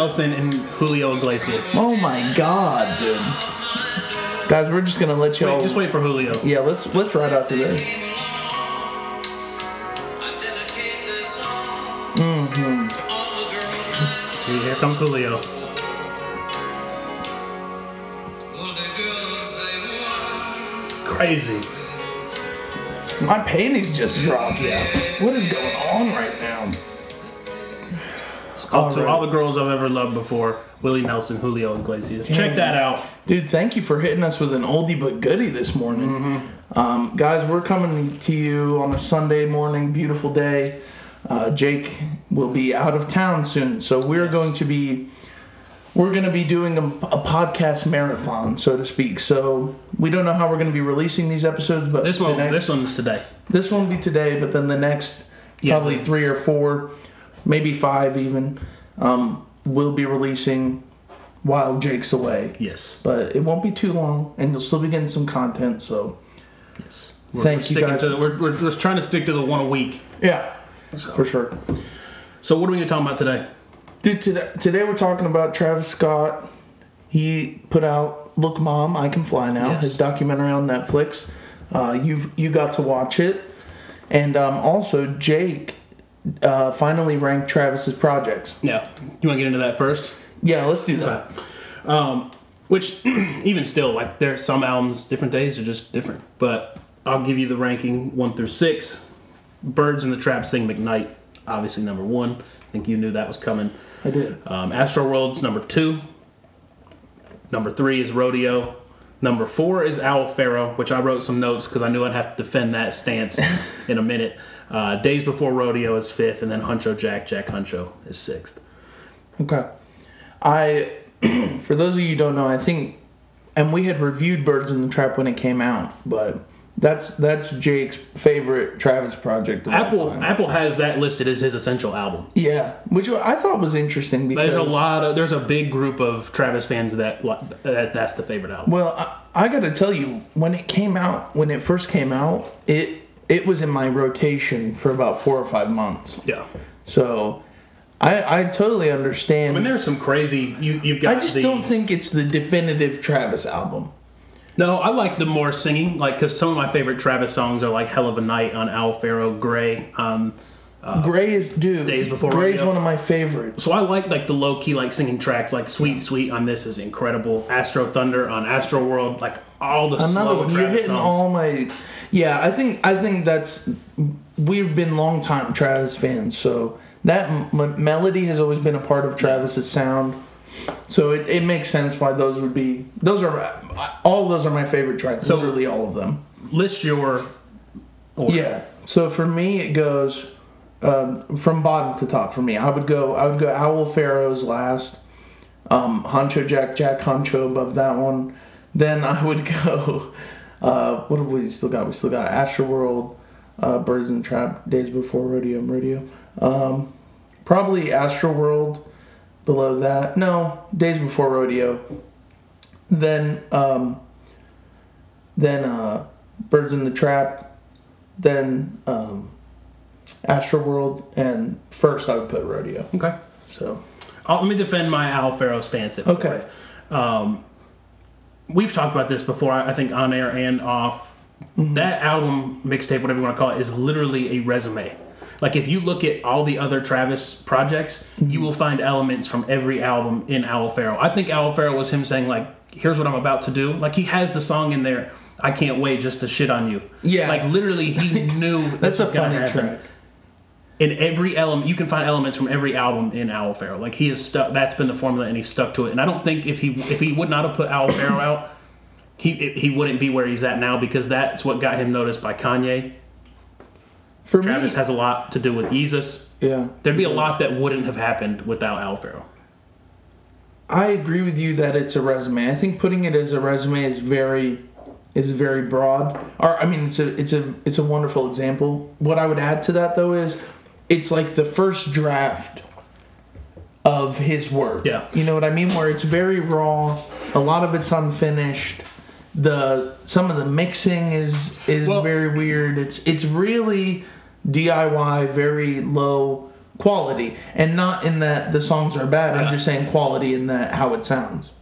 Nelson and Julio Iglesias. Oh my god, dude. Guys, we're just gonna let y'all. Wait, just wait for Julio. Yeah, let's let's ride out to this. Mm-hmm. Here comes Julio. Crazy. My panties just dropped. Yeah. What is going on right now? All, to Alright. all the girls I've ever loved before, Willie Nelson, Julio Iglesias. Check that out. Dude, thank you for hitting us with an oldie but goodie this morning. Um, guys, we're coming to you on a Sunday morning, beautiful day. Uh, Jake will be out of town soon, so we're going to be we're going to be doing a, a podcast marathon, so to speak. So we don't know how we're going to be releasing these episodes, but This one, next- this one's today. this one will be today, but then the next Yeah. probably three or four, maybe five even, um, will be releasing while Jake's away. Yes. But it won't be too long, and you'll still be getting some content. So Yes. We're, Thank we're you, guys. To the, we're, we're just trying to stick to the one a week. yeah, for sure. So what are we gonna talk about today? Dude, today, today we're talking about Travis Scott. He put out "Look, Mom, I Can Fly Now," Yes. his documentary on Netflix. Uh, you you got to watch it, and um, also Jake uh, finally ranked Travis's projects. Yeah. You want to get into that first? Yeah, let's do that. Um, which, even still, like there are some albums, different days are just different. But I'll give you the ranking one through six. Birds in the Trap sing McKnight, obviously number one. I think you knew that was coming. I did. Um, Astro World's number two. Number three is Rodeo. Number four is Owl Pharaoh, which I wrote some notes because I knew I'd have to defend that stance in a minute. Uh, Days Before Rodeo is fifth, and then Huncho Jack, Jack Huncho is sixth. Okay. I, for those of you who don't know, I think, and we had reviewed Birds in the Trap when it came out, but that's that's Jake's favorite Travis project. Of all Apple. Apple has that listed as his essential album. Yeah, which I thought was interesting because There's a lot of there's a big group of Travis fans that that that's the favorite album. Well, I, I got to tell you, when it came out, when it first came out, it it was in my rotation for about four or five months. Yeah, So, I I totally understand. I mean there's some crazy you you've got. I just the, don't think it's the definitive Travis album. No, I like the more singing, like because some of my favorite Travis songs are like "Hell of a Night" on Owl Pharaoh, "Gray." Um, Gray is dude. Days Before Gray's Rodeo. one of my favorites. so I like like the low key like singing tracks, like "Sweet Sweet" on this is incredible. "Astro Thunder" on Astro World, like all the Another one. You're hitting songs. all my. Yeah, I think I think that's we've been longtime Travis fans, so that m- melody has always been a part of Travis's sound. So it, it makes sense why those would be those are all those are my favorite tracks. So- literally all of them. List your order. Yeah. So for me, it goes um, from bottom to top. For me, I would go. I would go Owl Pharaoh's last. Um, Huncho Jack Jack Huncho above that one. Then I would go. Uh, what have we still got? We still got Astro World, uh, Birds and Trap, Days Before Rodeo, Radio. Um, probably Astro World. Below that, no, Days Before Rodeo. Then, um, then uh, Birds in the Trap, then um, Astro World, and first I would put Rodeo. Okay. So I'll, let me defend my Owl Pharaoh stance. At Okay. Um, we've talked about this before. I think on air and off. Mm-hmm. That album mixtape, whatever you want to call it, is literally a resume. Like if you look at all the other Travis projects, Mm-hmm. you will find elements from every album in Owl Pharaoh. I think Owl Pharaoh was him saying like, "Here's what I'm about to do." Like he has the song in there. I can't wait just to shit on you. Yeah. Like literally, he knew that's this a funny happen track. In every element you can find elements from every album in Owl Pharaoh. Like he is stuck that's been the formula and he's stuck to it. And I don't think if he if he would not have put Owl Pharaoh out, he he wouldn't be where he's at now because that's what got him noticed by Kanye. For Travis me, has a lot to do with Jesus. yeah, There'd be a lot that wouldn't have happened without Owl Pharaoh. I agree with you that it's a resume. I think putting it as a resume is very is very broad. Or I mean, it's a it's a it's a wonderful example. What I would add to that though is it's like the first draft of his work. Yeah. You know what I mean? Where it's very raw. A lot of it's unfinished. the some of the mixing is is Well- very weird. It's it's really DIY, very low quality, and not in that the songs are bad. Yeah. I'm just saying quality in that how it sounds.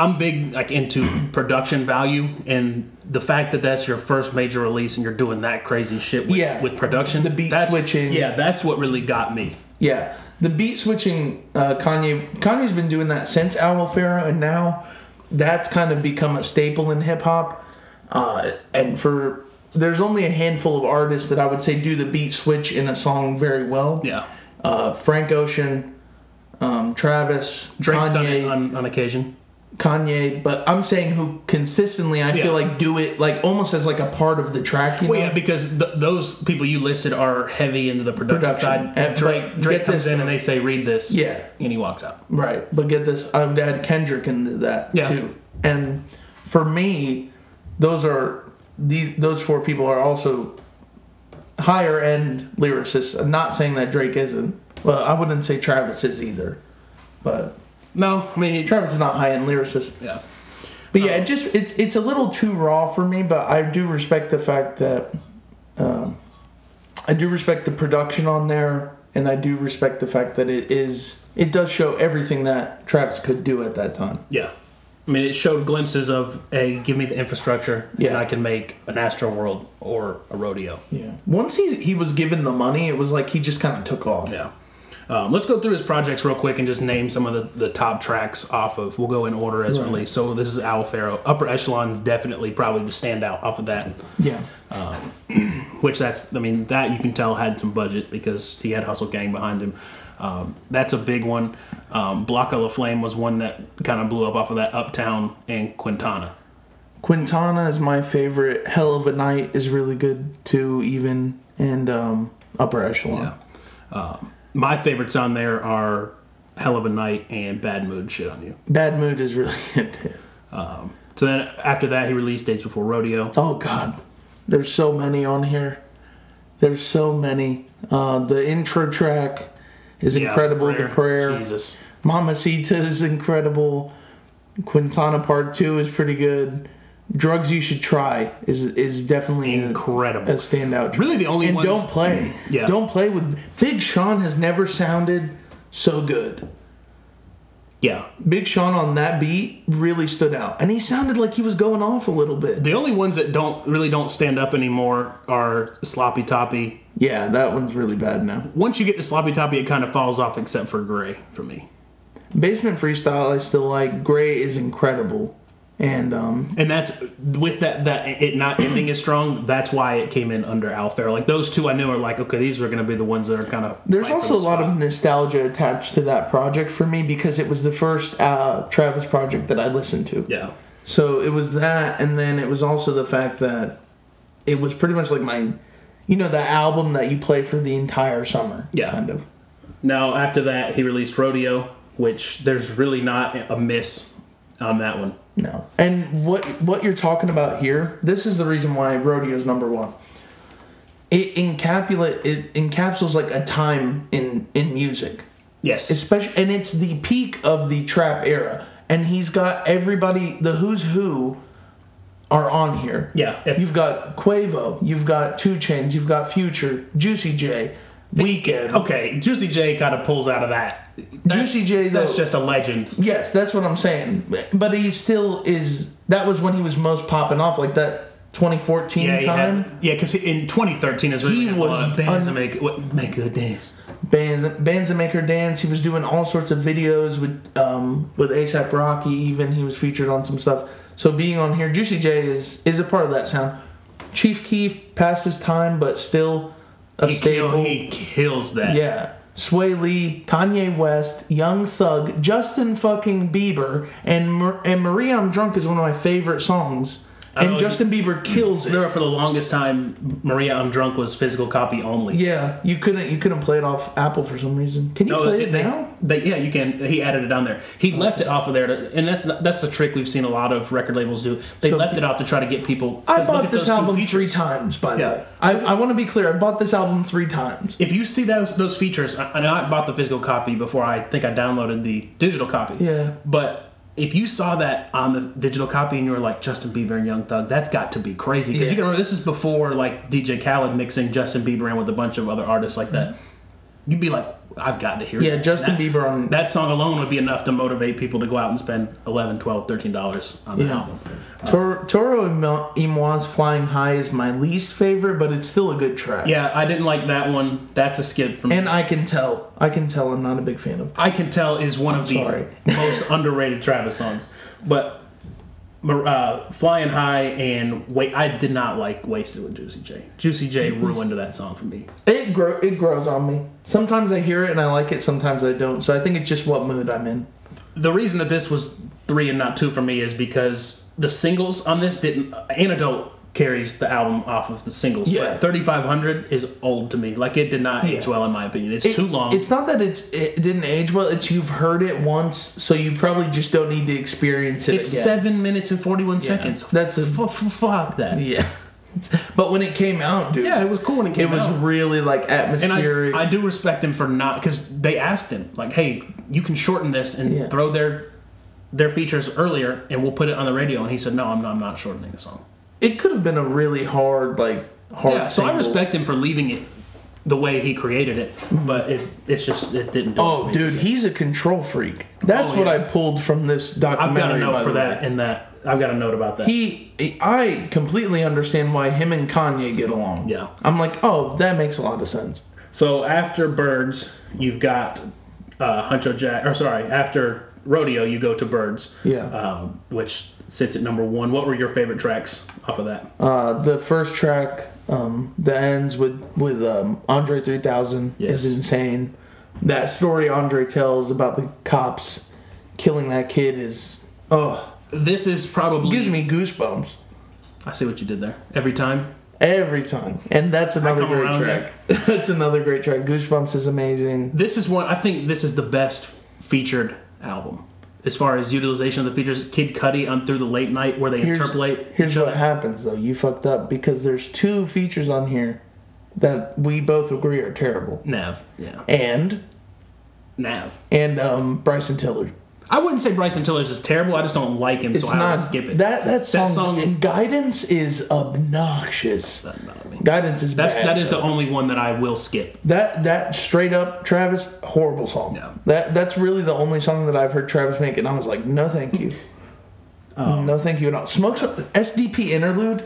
I'm big like into production value and the fact that that's your first major release and you're doing that crazy shit with, Yeah. with production. The beat switching. Yeah, that's what really got me. Yeah, the beat switching. Uh, Kanye Kanye's been doing that since Owl Pharaoh, and now that's kind of become a staple in hip hop. Uh, and for there's only a handful of artists that I would say do the beat switch in a song very well. Yeah. Uh, Frank Ocean, um, Travis, Drake's Kanye, on, on occasion. Kanye. But I'm saying who consistently I Yeah. feel like do it like almost as like a part of the track. You Well, know? yeah, because th- those people you listed are heavy into the production, Production. side. And, Drake, Drake comes in and they say, "Read this," Yeah. and he walks out. Right, but get this, I would add Kendrick into that Yeah. too. And for me, those are these those four people are also higher end lyricists. I'm not saying that Drake isn't. Well, I wouldn't say Travis is either. But No, I mean, Travis is not high end lyricist. yeah, But yeah, it just it's it's a little too raw for me. But I do respect the fact that um, I do respect the production on there, and I do respect the fact that it is it does show everything that Travis could do at that time. yeah. I mean, it showed glimpses of, "Hey, give me the infrastructure, and Yeah. I can make an Astro World or a rodeo." Yeah. Once he he was given the money, it was like he just kind of took off. Yeah. Um, let's go through his projects real quick and just name some of the, the top tracks off of. We'll go in order as Right. released. So this is Owl Pharaoh. Upper Echelon is definitely probably the standout off of that. Yeah. Which that's, I mean, that you can tell had some budget because he had Hustle Gang behind him. Um, that's a big one. Um, Blocka La Flame was one that kind of blew up off of that Uptown and Quintana. Quintana is my favorite. Hell of a Night is really good too, even and um, Upper Echelon. Yeah. Um, my favorites on there are Hell of a Night and Bad Mood Shit on You. Bad Mood is really good too. So then after that, he released Days Before Rodeo. Oh God, there's so many on here. There's so many. Uh, the intro track is Yeah, incredible. The prayer. Jesus. Mamacita is incredible. Quintana Part Two is pretty good. Drugs You Should Try is is definitely Incredible. a standout. Really the only and ones- don't play. Yeah. Don't play with Big Sean has never sounded so good. Yeah. Big Sean on that beat really stood out, and he sounded like he was going off a little bit. The only ones that don't really don't stand up anymore are Sloppy Toppy. Yeah, that one's really bad now. Once you get to Sloppy Toppy, it kind of falls off except for Gray for me. Basement freestyle, I still like. Gray is incredible, and um, And that's with that that it not ending as strong. That's why it came in under Owl Pharaoh. Like those two, I knew are like okay, these are going to be the ones that are kind of. there's also a lot of nostalgia attached to that project for me because it was the first uh, Travis project that I listened to. yeah. So it was that, and then it was also the fact that it was pretty much like my, you know, the album that you play for the entire summer. Yeah. kind of. Now after that, he released Rodeo, which there's really not a miss on that one. No. And what what you're talking about here, this is the reason why rodeo is number one. It encapsulate it encapsulates like a time in in music. Yes. Especially and it's the peak of the trap era. And he's got everybody the who's who are on here. yeah. If- You've got Quavo, you've got 2 Chainz, you've got Future, Juicy J, Weeknd. okay, Juicy J kind of pulls out of that. That's- Juicy J, though- That's just a legend. Yes, that's what I'm saying. But he still is. That was when he was most popping off, like that 2014 Yeah, time. had, yeah, because in 2013 is when He was bands un- make what, make good dance. bands, bands make her dance. He was doing all sorts of videos with um, with ASAP Rocky. Even he was featured on some stuff. So being on here, Juicy J is is a part of that sound. Chief Keef past his time, but still a He, staple. kill, he kills that. Yeah. Swae Lee, Kanye West, Young Thug, Justin fucking Bieber, and Mar- and Maria I'm Drunk is one of my favorite songs. And know, Justin Bieber kills it. Remember, for the longest time, Maria I'm Drunk was physical copy only. Yeah, you couldn't you couldn't play it off Apple for some reason. Can you play it they, now? they- yeah, you can. He added it on there. He oh, left it off of there, to, and that's that's the trick we've seen a lot of record labels do. They So- left it off to try to get people. I bought this album three times, by the Yeah. way. I, I want to be clear. I bought this album three times. If you see those those features, I, I know I bought the physical copy before I think I downloaded the digital copy. Yeah. But if you saw that on the digital copy and you were like Justin Bieber and Young Thug, that's got to be crazy. Because Yeah. you can remember this is before like DJ Khaled mixing Justin Bieber in with a bunch of other artists like that. Mm-hmm. You'd be like, I've got to hear Yeah, that. Justin That- Bieber on That song alone would be enough to motivate people to go out and spend 11 12 13 dollars on the Yeah. album. Tor- Toro and Mo- y Moi's Flying High is my least favorite, but it's still a good track. Yeah, I didn't like that one. That's a skip from And I can tell. I can tell I'm not a big fan of. I can tell is one of the most underrated Travis songs. But uh, Flying High and Wait, I did not like Wasted with Juicy J. Juicy J ruined that song for me. It grow it grows on me. Sometimes I hear it and I like it, sometimes I don't. So I think it's just what mood I'm in. The reason that this was three and not two for me is because the singles on this didn't. Antidote carries the album off of the singles. Yeah. But 3500 is old to me. Like, it did not age well, in my opinion. It's It- too long. It's not that it's it didn't age well. It's you've heard it once, so you probably just don't need to experience it It's again. seven minutes and 41 seconds. That's a- F- f- fuck that. Yeah. but when it came out, dude, Yeah, it was cool when it came it was out. really like atmospheric. I, I do respect him for not because they asked him like, "Hey, you can shorten this and Yeah. throw their their features earlier, and we'll put it on the radio." And he said, "No, I'm not. I'm not shortening the song." It could have been a really hard, like hard. Yeah, so I respect him for leaving it the way he created it, but it it's just it didn't. Do Oh, dude, he's a control freak. That's Oh, what yeah. I pulled from this documentary. I've got a note for that, and that I've got a note about that. He, I completely understand why him and Kanye get along. Yeah. I'm like, oh, that makes a lot of sense. So after Birds, you've got uh, Huncho Jack, or sorry, after Rodeo, you go to Birds, Yeah. um, which sits at number one. What were your favorite tracks off of that? Uh, the first track um, that ends with with um, Andre 3000 Yes. is insane. That story Andre tells about the cops killing that kid is oh This is probably gives me goosebumps I see what you did there. Every time. every time. And that's another great track. that's another great track. Goosebumps is amazing. This is one. I think this is the best featured album as far as utilization of the features. Kid Cudi on Through the Late Night, where they Here's, interpolate. here's what happens though. You fucked up because there's two features on here that we both agree are terrible. Nav. Yeah. And Nav. and um, Bryson Tiller. I wouldn't say Bryson Tiller's is terrible. I just don't like him, It's so I not would skip it. That that song, song- and guidance is obnoxious. Doesn't bother me. Guidance is That's bad, that is the only one that I will skip. that that straight up Travis horrible song. Yeah. That that's really the only song that I've heard Travis make, and I was like, no, thank you, Oh. no, thank you at all. Smokes SDP interlude.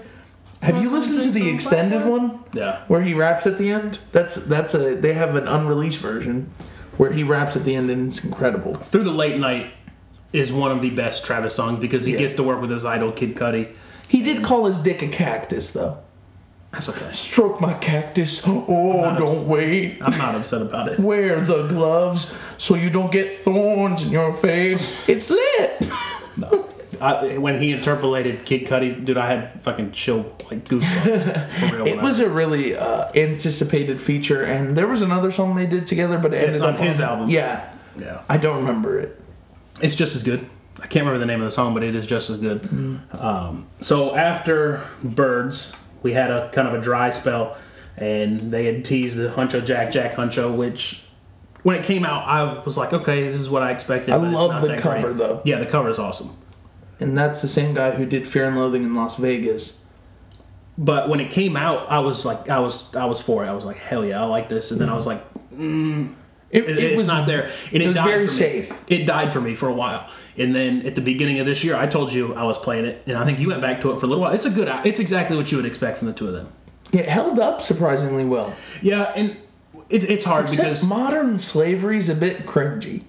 Have you listened to the extended one Yeah. where he raps at the end? That's that's a they have an unreleased version where he raps at the end, and it's incredible. Through the Late Night is one of the best Travis songs because he Yeah. gets to work with his idol Kid Cudi. He did call his dick a cactus though. That's okay. Stroke my cactus. Oh, don't wait. I'm not upset about it. Wear the gloves so you don't get thorns in your face. It's lit. I, when he interpolated Kid Cudi, dude, I had fucking chill like goosebumps. For real. It was a really uh, anticipated feature, and there was another song they did together, but it It's ended on up his album. Yeah, yeah. I don't remember it. It's just as good. I can't remember the name of the song, but it is just as good. Mm. Um, so after Birds, we had a kind of a dry spell, and they had teased the Huncho Jack Jack Huncho, which when it came out, I was like, okay, this is what I expected. I love the cover, great. though. Yeah, the cover is awesome. And that's the same guy who did Fear and Loathing in Las Vegas. But when it came out, I was like, I was, I was for it. I was like, hell yeah, I like this. And then I was like, It, it, it it's was not there. And it was died very safe. It died for me for a while, and then at the beginning of this year, I told you I was playing it, and I think you went back to it for a little while. It's a good. It's exactly what you would expect from the two of them. It held up surprisingly well. Yeah, and it, it's hard Except because modern slavery's a bit cringy.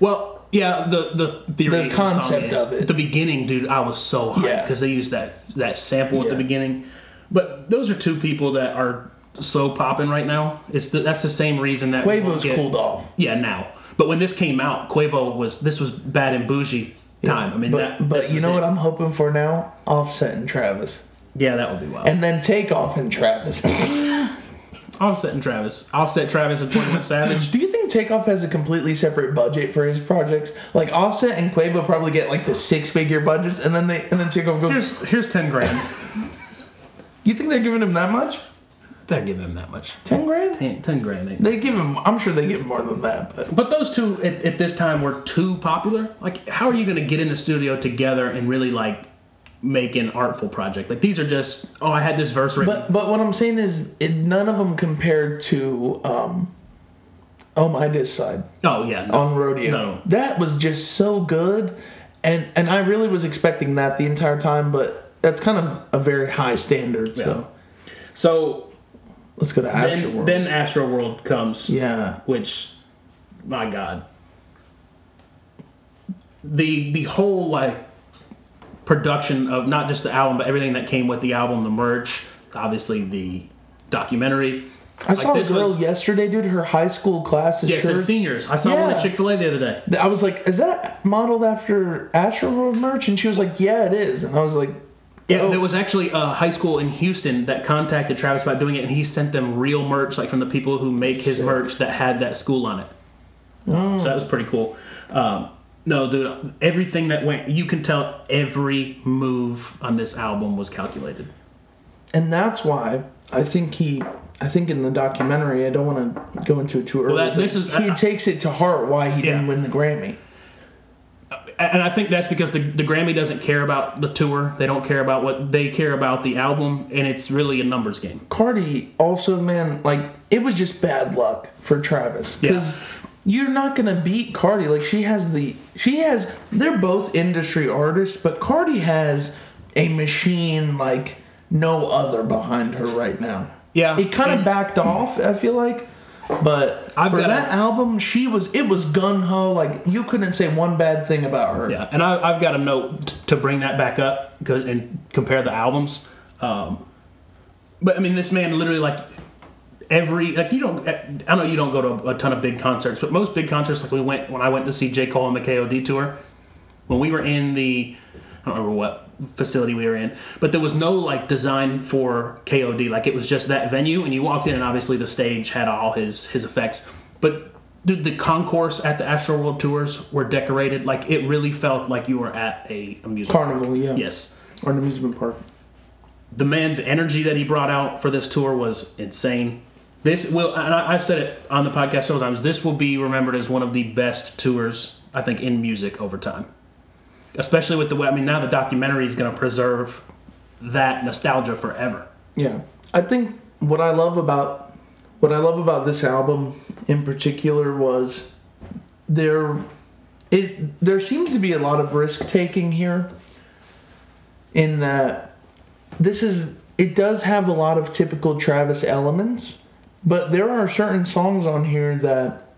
well, yeah, the the theory The of the song concept is- of it. The beginning, dude, I was so hyped Yeah. because they used that that sample at the beginning. But those are two people that are so popping right now. It's the, that's the same reason that Quavo's get- cooled off. Yeah, now. But when this came out, Quavo was this was bad and bougie time. I mean, But that. but you know it. what I'm hoping for now? Offset and Travis. Yeah, that would be wild. And then Takeoff and Travis. Offset and Travis. Offset Travis and Twenty One Savage. Do you think Takeoff has a completely separate budget for his projects? Like Offset and Quavo probably get like the six figure budgets and then they and then Takeoff goes Here's here's ten grand. You think they're giving him that much? They're giving him that much. Ten grand? 10, 10 grand. Ain't. They give him. I'm sure they give him more than that. But But those two at, at this time were too popular. Like, how are you going to get in the studio together and really like make an artful project? Like, these are just oh, I had this verse written. but but what I'm saying is, it, none of them compared to um, oh my dis side oh yeah, no. on rodeo. No. That was just so good, and and I really was expecting that the entire time. But that's kind of a very high standard. So so let's go to Astro then, World. then Astro World comes. yeah. which my god the the whole like production of not just the album but everything that came with the album the merch obviously the documentary I saw a girl was- yesterday, dude. Her high school yes it's shirts. seniors i saw one at chick-fil-a the other day I was like, "Is that modeled after Astro World merch?" And she was like, "Yeah, it is." And I was like, yeah, Oh. there was actually a high school in Houston that contacted Travis about doing it, and he sent them real merch, like from the people who make his Sick. merch that had that school on it. Oh. So that was pretty cool. Um, no, dude, everything that went, you can tell every move on this album was calculated. and that's why I think he. I think in the documentary, I don't want to go into it too early. that- this is- he I- takes it to heart why he didn't win the Grammy. And I think that's because the, the Grammy doesn't care about the tour. They don't care about what they care about the album, and it's really a numbers game. Cardi also, man, like it was just bad luck for Travis because you're not gonna beat Cardi. Like she has the she has. They're both industry artists, but Cardi has a machine like no other behind her right now. Yeah, He kind of backed off. I feel like. But I've for got that a- album, she was it was gun ho. Like you couldn't say one bad thing about her. Yeah, and I, I've got a note to bring that back up and compare the albums. Um, but I mean, this man literally like every like you don't I know you don't go to a ton of big concerts, but most big concerts like we went when I went to see J Cole on the KOD tour. When we were in the I don't remember what facility we were in, but there was no like design for KOD. Like it was just that venue, and you walked in, and obviously the stage had all his his effects. But dude, the concourse at the Astro World tours were decorated like it really felt like you were at a amusement Carnival, park. yeah. Yes, Or an amusement park. the man's energy that he brought out for this tour was insane. This will, and I, I've said it on the podcast several times. This will be remembered as one of the best tours I think in music over time, especially with the way. I mean, now the documentary is going to preserve that nostalgia forever. Yeah. I think what I love about what I love about this album in particular was there it there seems to be a lot of risk taking here in that this is it does have a lot of typical Travis elements, but there are certain songs on here that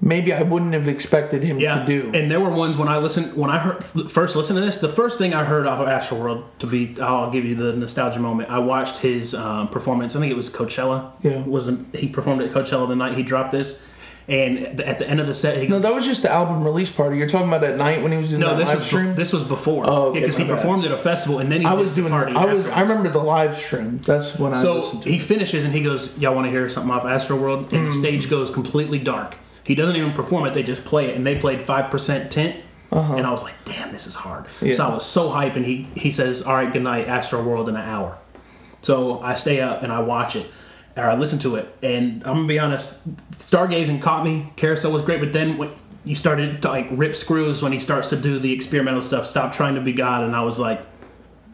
maybe I wouldn't have expected him Yeah, to do. and there were ones when I listened when I heard first listened to this. The first thing I heard off of Astro World to be, I'll give you the nostalgia moment. I watched his um, performance. I think it was Coachella. Yeah. wasn't he performed at Coachella the night he dropped this? And at the- end of the set, he no, that was just the album release party. You're talking about that night when he was in No, this live was stream. this was before. Oh, okay, because he my bad. performed at a festival and then he I was the doing. party. I was. I remember the live stream. That's when I So he finishes and he goes, "Y'all want to hear something off Astro World?" And the Mm. stage goes completely dark. He doesn't even perform it; they just play it, and they played five percent tint. And I was like, "Damn, this is hard." Uh-huh. Yeah. So I was so hyped, and he he says, "All right, good night, Astro World in an hour." So I stay up and I watch it, or I listen to it, and I'm gonna be honest, Stargazing caught me. Carousel was great, but then when you started to like rip screws when he starts to do the experimental stuff, stop trying to be God, and I was like,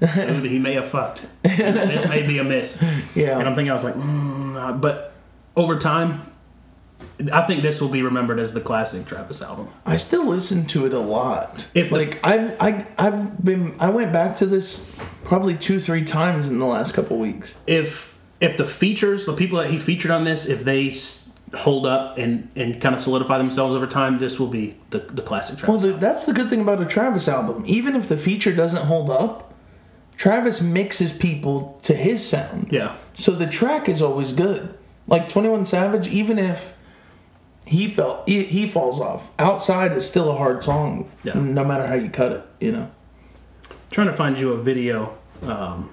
he may have fucked. this may be a miss. Yeah. And I'm thinking, I was like, mm, but over time, I think this will be remembered as the classic Travis album. I still listen to it a lot. If like I've I I've been I went back to this probably two three times in the last couple weeks. If if the features, the people that he featured on this, if they hold up and and kind of solidify themselves over time, this will be the the classic Well, Travis. the, that's the good thing about a Travis album. Even if the feature doesn't hold up, Travis mixes people to his sound. yeah. So the track is always good. Like Twenty One Savage, even if he felt he, he falls off, outside is still a hard song. Yeah. No matter how you cut it, you know. trying to find you a video. Um,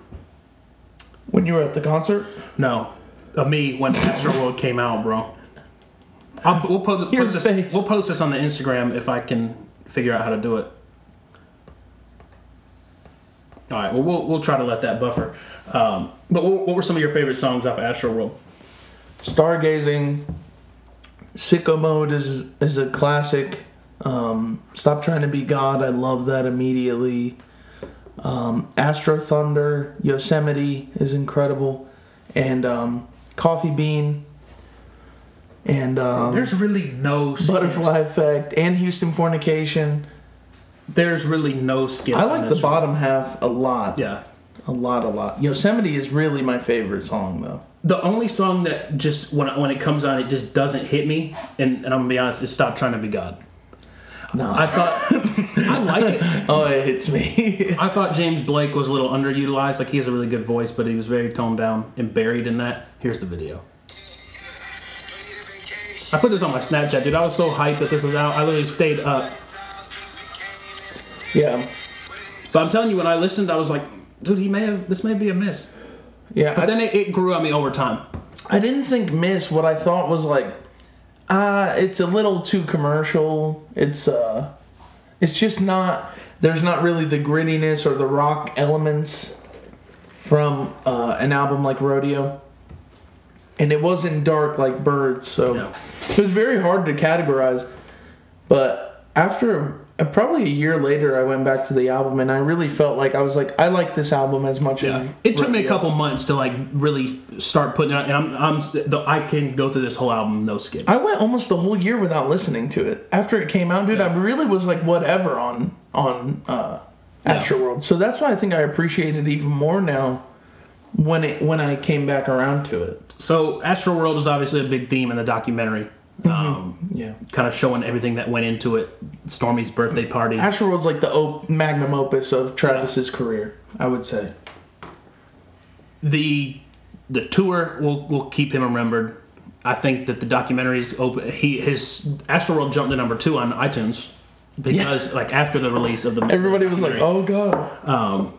When you were at the concert, no, of me when Astro World came out, bro. I'll, we'll post, post this. face. We'll post this on the Instagram if I can figure out how to do it. All right. Well, we'll we'll try to let that buffer. Um, but what, what were some of your favorite songs off of Astro World? Stargazing, Sicko Mode is is a classic. Um, Stop trying to be God. I love that immediately. Um, Astro Thunder, Yosemite is incredible, and um, Coffee Bean, and um, There's really no skips. Butterfly Effect, and Houston Fornication. There's really no skips. I like the one. bottom half a lot. Yeah. A lot, a lot. Yosemite is really my favorite song, though. The only song that just when when it comes on, it just doesn't hit me, and, and I'm gonna be honest, is "Stop Trying to Be God." No. I thought I like it. oh, it hits me. I thought James Blake was a little underutilized. Like he has a really good voice, but he was very toned down and buried in that. Here's the video. I put this on my Snapchat, dude. I was so hyped that this was out. I literally stayed up. yeah. But I'm telling you, when I listened, I was like, dude, he may have. This may be a miss. Yeah. But I, then it, it grew on me over time. I didn't think Miss what I thought was like, uh, it's a little too commercial. It's, uh, it's just not, there's not really the grittiness or the rock elements from uh, an album like Rodeo. And it wasn't dark like Birds, so No. it was very hard to categorize. But after probably a year later, I went back to the album and I really felt like I was like, I like this album as much as It took me a couple months to like really start putting it out. And I'm, I'm, the, I can go through this whole album no skip. I went almost the whole year without listening to it. After it came out, dude, I really was like whatever on on uh Astroworld. So that's why I think I appreciate it even more now when it when I came back around to it. So Astroworld is obviously a big theme in the documentary. Um, Yeah. kind of showing everything that went into it. Stormi's birthday party. Astroworld's like the op- magnum opus of Travis's career, I would say. the the tour will will keep him remembered. I think that the documentary is open. He his Astroworld jumped to number two on iTunes because like after the release of the Everybody was like, "Oh god." um,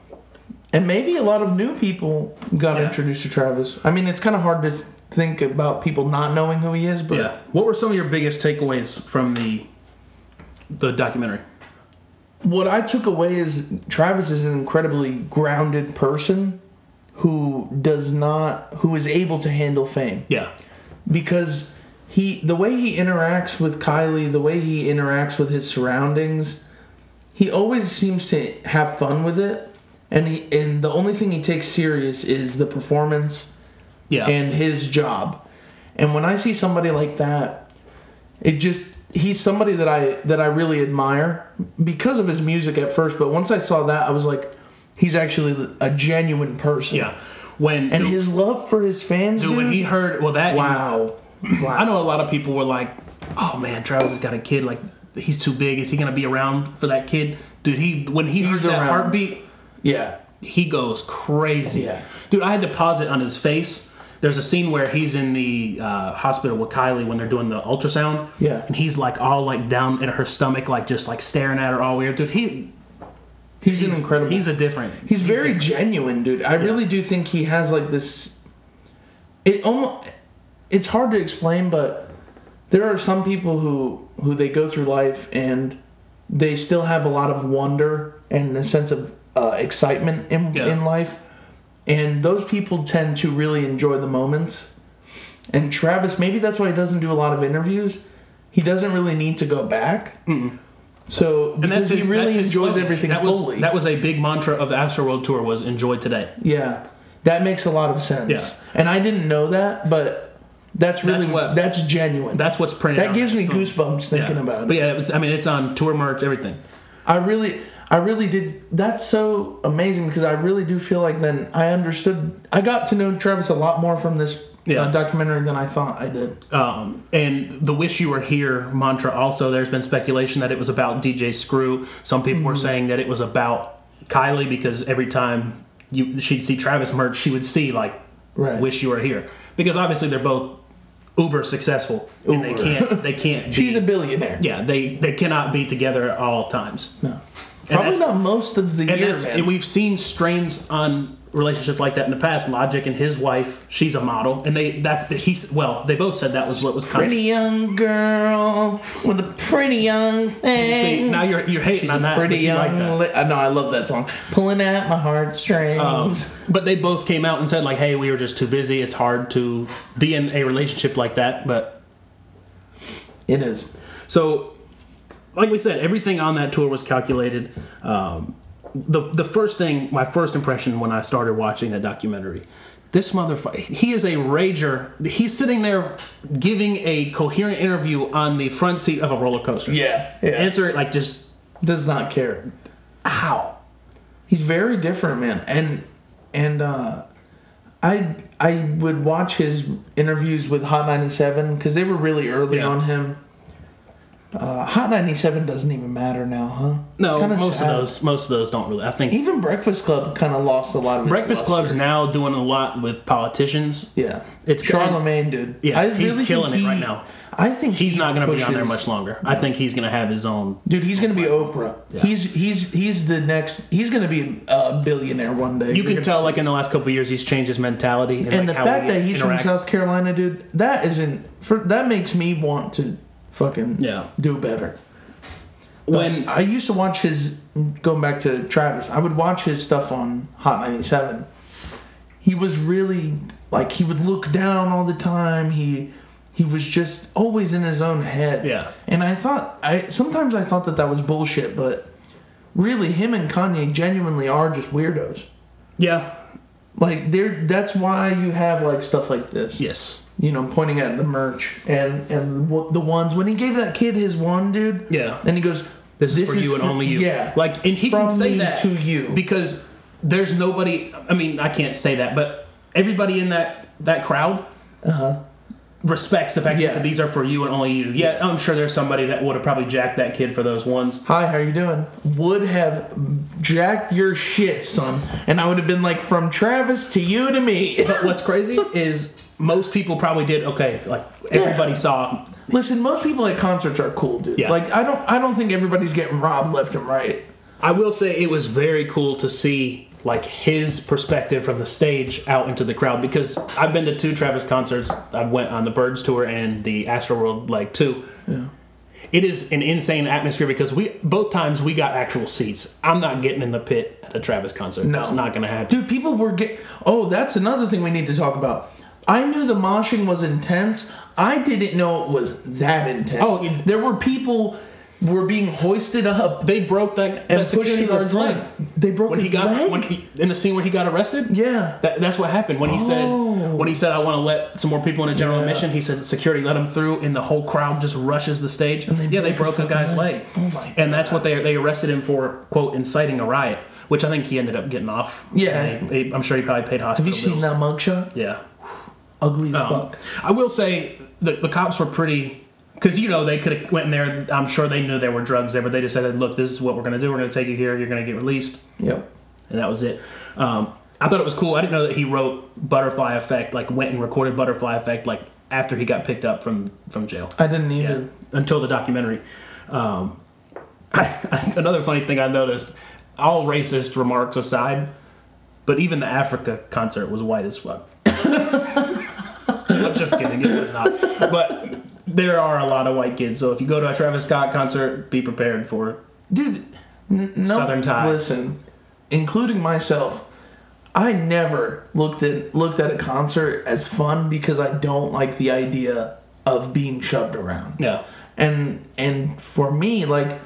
And maybe a lot of new people got Yeah. introduced to Travis. I mean, it's kind of hard to think about people not knowing who he is, but yeah. What were some of your biggest takeaways from the the documentary? what I took away is Travis is an incredibly grounded person who does not who is able to handle fame Yeah, because he the way he interacts with Kylie, the way he interacts with his surroundings, he always seems to have fun with it. And he and the only thing he takes serious is the performance yeah, and his job. And when I see somebody like that, it just he's somebody that I that I really admire because of his music at first, but once I saw that, I was like he's actually a genuine person. yeah. When And his love for his fans, dude, dude, when he heard well that wow. wow. I know a lot of people were like, "Oh man, Travis has got a kid. Like, he's too big. Is he gonna be around for that kid?" Dude, he when he He's heard that around. heartbeat, Yeah. he goes crazy. Yeah. Dude, I had to pause it on his face. There's a scene where he's in the uh, hospital with Kylie when they're doing the ultrasound. Yeah. And he's like all like down in her stomach, like just like staring at her all weird. Dude, he He's, an incredible He's a different. He's very different. genuine, dude. I really do think he has like this. It almost, it's hard to explain, but there are some people who who they go through life and they still have a lot of wonder and a sense of uh, excitement in Yeah. in life, and those people tend to really enjoy the moments. And Travis, maybe that's why he doesn't do a lot of interviews. He doesn't really need to go back. So And because that's his, he really that's enjoys slogan. everything that was, fully. That was a big mantra of the Astro World Tour was enjoy today. Yeah, that makes a lot of sense. Yeah. and I didn't know that, but that's really That's that's, genuine. That's what's printed. that on gives me goosebumps thinking Yeah. about it. But yeah, it was, I mean, it's on tour merch, everything. I really, I really did. That's so amazing because I really do feel like then I understood. I got to know Travis a lot more from this Yeah. uh, documentary than I thought I did. Um, and the "Wish You Were Here" mantra. Also, there's been speculation that it was about DJ Screw. Some people Mm-hmm. were saying that it was about Kylie because every time you she'd see Travis merch, she would see like Right. "Wish You Were Here" because obviously they're both uber successful and they can't they can't. Be, She's a billionaire. yeah. They they cannot be together at all times. No, probably not most of the And, year, man. and we've seen strains on relationships like that in the past. Logic and his wife, she's a model, and they that's the, he's well, they both said that was what was kind of Pretty young girl with a pretty young thing. See, now you're you're hating She's on that. pretty but you like that. Li- uh, no, I love that song. Pulling at my heartstrings. Um, but they both came out and said like, "Hey, we were just too busy. It's hard to be in a relationship like that." But it is. so, like we said, everything on that tour was calculated. Um, the the first thing, my first impression when I started watching that documentary, this motherfucker, he is a rager. He's sitting there giving a coherent interview on the front seat of a roller coaster. Yeah, yeah. Answer it like just Does not care. how. He's very different, man. And and uh, I I would watch his interviews with Hot 97 because they were really early Yeah. on him. Uh, Hot 97 doesn't even matter now, huh? No, most sad. of those most of those don't really. I think Even Breakfast Club kind of lost a lot of Breakfast. Club's now doing a lot with politicians. Yeah, It's- Charlemagne, dude. Yeah, I he's really killing it he- right now. I think He's he not going to be on there much longer. I think he's going to have his own. Dude, he's gonna be Oprah. He's he's he's the next. He's gonna be a billionaire one day. You You're can tell, see. like in the last couple of years, he's changed his mentality and, and like, the fact that he's interacts. from South Carolina, dude, that isn't for that makes me want to fucking Yeah. do better. when I used to watch his going back to Travis, I would watch his stuff on Hot 97. He was really like he would look down all the time. He he was just always in his own head. Yeah. And I thought I sometimes I thought that that was bullshit, but really him and Kanye genuinely are just weirdos. yeah, Like they're that's why you have like stuff like this yes, you know, pointing at the merch and and the ones when he gave that kid his one, dude. Yeah. And he goes, this is for you and only you. Yeah. like and he can say me that to you. because there's nobody. I mean, I can't say that, but everybody in that that crowd. Uh-huh. Respects the fact. Yeah. that these are for you and only you. Yeah, I'm sure there's somebody that would have probably jacked that kid for those ones. Hi, how you doing? Would have jacked your shit, son. And I would have been like, from Travis to you to me. But what's crazy is most people probably did okay. Like everybody saw. Listen, most people at concerts are cool, dude. Yeah. Like I don't I don't think everybody's getting robbed left and right. I will say it was very cool to see like his perspective from the stage out into the crowd because I've been to two Travis concerts. I went on the Birds tour and the Astroworld like two. Yeah. It is an insane atmosphere because we both times we got actual seats. I'm not getting in the pit at a Travis concert. No. It's not gonna happen. Dude, people were get. Oh, that's another thing we need to talk about. I knew the moshing was intense. I didn't know it was that intense. Oh, it- there were people were being hoisted up They broke that, that security guard's leg. They broke When his he got leg. when he, in the scene where he got arrested. yeah. That, that's what happened when he Oh. said when he said I want to let some more people in a general Yeah. admission. He said security let him through, and the whole crowd just rushes the stage. they yeah, they broke a guy's leg, leg. Oh my and that's what they they arrested him for quote inciting a riot, which I think he ended up getting off. Yeah. And he- he- I'm sure he probably paid hospital. Have you seen bills. that mugshot? Yeah. Ugly as Um, fuck. I will say the the cops were pretty. Because you know they could have went in there. I'm sure they knew there were drugs there, but they just said, "Look, this is what we're going to do. We're going to take you here. You're going to get released." Yep. and that was it. Um, I thought it was cool. I didn't know that he wrote Butterfly Effect, like went and recorded Butterfly Effect, like after he got picked up from from jail. I didn't Yeah, either. until the documentary. Um, I, another funny thing I noticed, all racist remarks aside, but even the Africa concert was white as fuck. I'm. It was not. But there are a lot of white kids, so if you go to a Travis Scott concert, be prepared for it. Dude, n- no. Southern tie. Listen, including myself, I never looked at looked at a concert as fun because I don't like the idea of being shoved around. yeah. And and for me, like,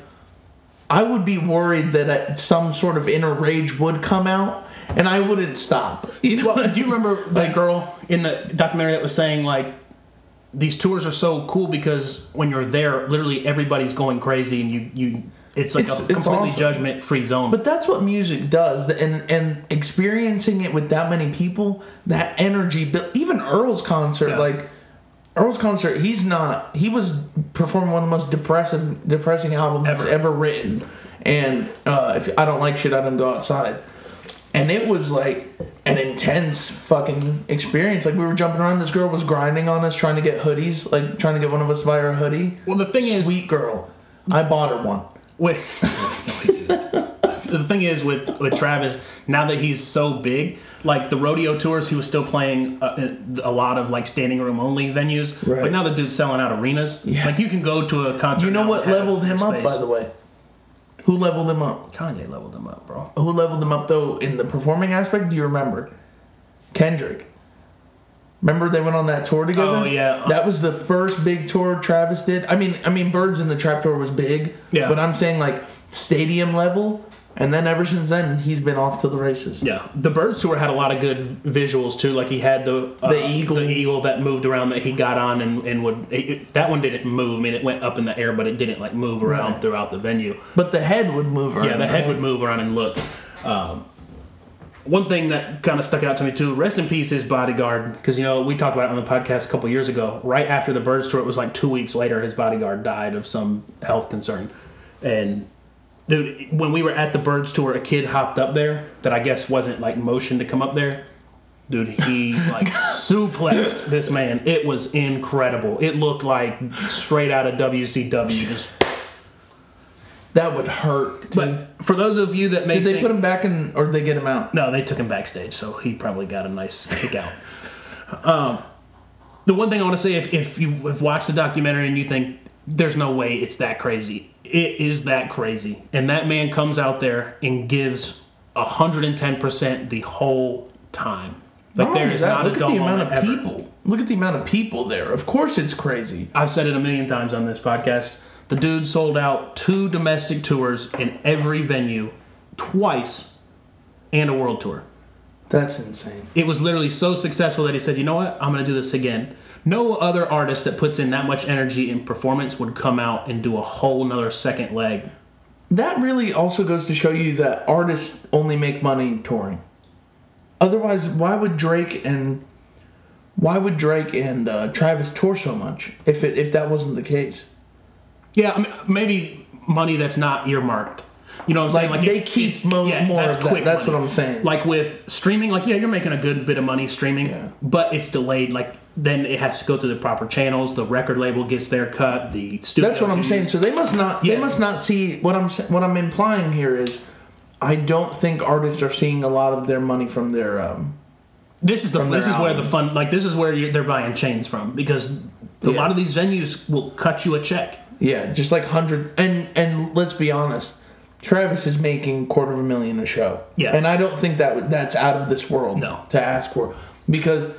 I would be worried that uh, some sort of inner rage would come out, and I wouldn't stop. You know? Well, do you remember that girl in the documentary that was saying like these tours are so cool because when you're there, literally everybody's going crazy and you you it's like It's- a completely awesome. judgment free zone. But that's what music does, and and experiencing it with that many people, that energy. But even Earl's concert, Yeah. like Earl's concert, he's not. He was performing one of the most depressing depressing albums Ever. ever, written. And uh, if I don't like shit, I don't go outside. And it was like an intense fucking experience. Like we were jumping around. This girl was grinding on us, trying to get hoodies, like trying to get one of us to buy her a hoodie. well, the thing is, Sweet girl. I bought her one. wait, the thing is with with Travis now that he's so big, like the rodeo tours, he was still playing a, a lot of like standing room only venues. Right. But now the dude's selling out arenas. Yeah. Like you can go to a concert. You know what leveled him up, by the way? Who leveled him up? Kanye leveled him up, bro. Who leveled him up though in the performing aspect? Do you remember? Kendrick. Remember they went on that tour together? Oh, yeah. That was the first big tour Travis did. I mean, I mean, Birds in the Trap tour was big. Yeah. But I'm saying like stadium level, and then ever since then he's been off to the races. Yeah, the bird tour had a lot of good visuals too. Like he had the uh, The eagle. the eagle that moved around that he got on and, and would it, it- that one didn't move. I mean, it went up in the air, but it didn't like move around Right. throughout the venue. But the head would move around. Yeah, the head would move around and look. Um, one thing that kind of stuck out to me too. Rest in peace, his bodyguard, because you know we talked about it on the podcast a couple years ago. Right after the bird tour, it was like two weeks later, his bodyguard died of some health concern, and. Dude, when we were at the Birds tour, a kid hopped up there that I guess wasn't like motion to come up there. Dude, he like suplexed this man. It was incredible. It looked like straight out of WCW. Just, That would hurt. too. but for those of you that may did they think, put him back in, or did they get him out? no, they took him backstage, so he probably got a nice kick out. um, the one thing I want to say, if, if you have watched the documentary and you think there's no way it's that crazy, it is that crazy. And that man comes out there and gives 110% the whole time. Like Not there's that, not look a at the amount of ever. people. Look at the amount of people there. Of course, it's crazy. I've said it a million times on this podcast. The dude sold out two domestic tours in every venue twice and a world tour. That's insane. It was literally so successful that he said, you know what, I'm going to do this again. No other artist that puts in that much energy in performance would come out and do a whole nother second leg. That really also goes to show you that artists only make money touring. Otherwise, why would Drake and why would Drake and uh, Travis tour so much if it if that wasn't the case? Yeah, I mean, maybe money that's not earmarked. You know what I'm saying? Like, they it's- keep it's- mo- yeah, more that's of that. That's money. what I'm saying. Like with streaming, like yeah, you're making a good bit of money streaming, Yeah. but it's delayed. Like then it has to go through the proper channels. The record label gets their cut. The studio. That's what I'm saying. So they must not. They must not see what I'm. What I'm implying here is, I don't think artists are seeing a lot of their money from their. Um, This is the this is where the fun like this is where they're buying chains from because a lot of these venues will cut you a check. yeah, just like hundred and and let's be honest, Travis is making quarter of a million a show. Yeah. and I don't think that that's out of this world. No. to ask for because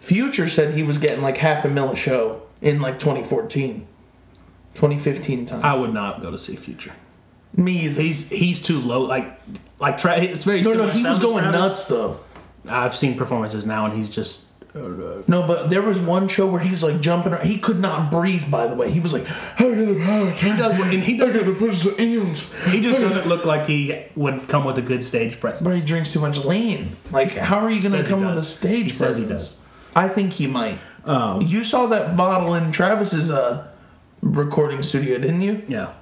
Future said he was getting like half a mil a show in like 2014, 2015 time. I would not go to see Future. Me either. He's he's too low. Like like Tra- it's very No, no, he was going Travis. nuts though. I've seen performances now, and he's just No, but there was one show where he's like jumping. around. He could not breathe. By the way, he was like, "I got the power. he does, and he doesn't to push the ends." he just doesn't look like he would come with a good stage presence. But he drinks too much lean. Like, how are you going to come with a stage He says he does. I think he might. Um, You saw that bottle in Travis's uh, recording studio, didn't you? yeah.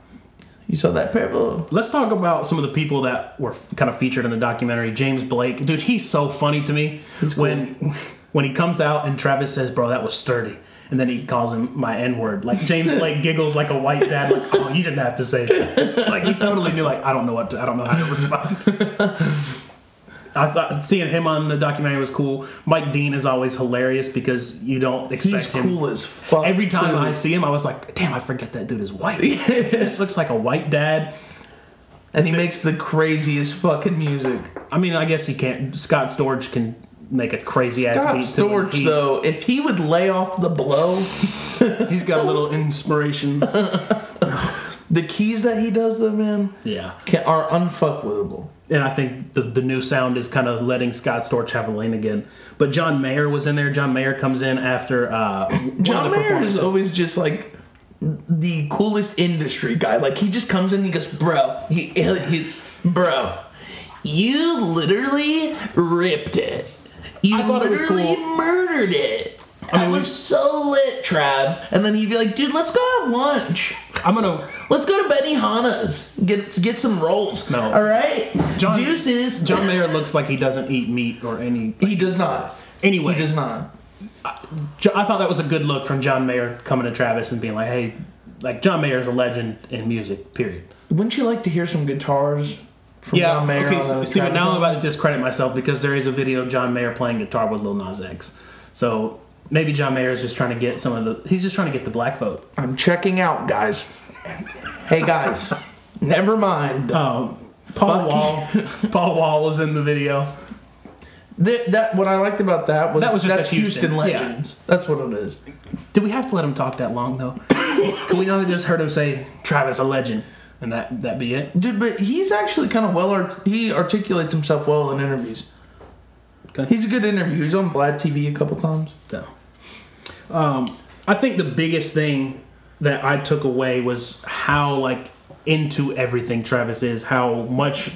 You saw that pebble. Let's talk about some of the people that were kind of featured in the documentary. James Blake, dude, he's so funny to me. He's cool. When he comes out and Travis says, "Bro, that was sturdy," and then he calls him my N word. Like James Blake giggles like a white dad. Like, oh, you didn't have to say that. Like he totally knew. Like I don't know what to. I don't know how to respond. I saw, seeing him on the documentary was cool. Mike Dean is always hilarious because you don't expect He's him. cool as fuck. Every time too. I see him, I was like, "Damn, I forget that dude is white." this looks like a white dad. and he makes the craziest fucking music. I mean, I guess he can't. Scott Storch can make a crazy ass Scott beat. him. Storch, He- though, if he would lay off the blow, he's got a little inspiration. the keys that he does, though, man, yeah, can, are unfuckwittable. and I think the the new sound is kind of letting Scott Storch have a lane again. But John Mayer was in there. John Mayer comes in after uh, John Mayer is always just like the coolest industry guy. Like he just comes in, and he goes, "Bro, he, he, he- bro, you literally ripped it. You I thought it was literally cool. murdered it." I, mean, we- was so lit, Trav. And then he'd be like, "Dude, let's go have lunch. I'm gonna. Let's go to Benihana's. Get get some rolls. No. all right, John Deuces. John Mayer looks like he doesn't eat meat or any. he does not. Anyway, He does not. Jo- I thought that was a good look from John Mayer coming to Travis and being like, "Hey, like John Mayer is a legend in music. Period." Wouldn't you like to hear some guitars from Yeah. John Mayer. okay. So, see, but now I'm about to discredit myself because there is a video of John Mayer playing guitar with Lil Nas X. So maybe John Mayer is just trying to get some of the. He's just trying to get the black vote. I'm checking out, guys. Hey guys, never mind. Um, Paul Fuck Wall. Paul Wall was in the video. That, that what I liked about that was That was just that's Houston, Houston, yeah. legends. That's what it is. Did we have to let him talk that long though? Could we not have just heard him say Travis a legend and that that be it? Dude, but he's actually kind of well. Art- he articulates himself well in interviews. Okay. He's a good interview. He's on Vlad TV a couple times. No. Um, I think the biggest thing that I took away was how like into everything Travis is, how much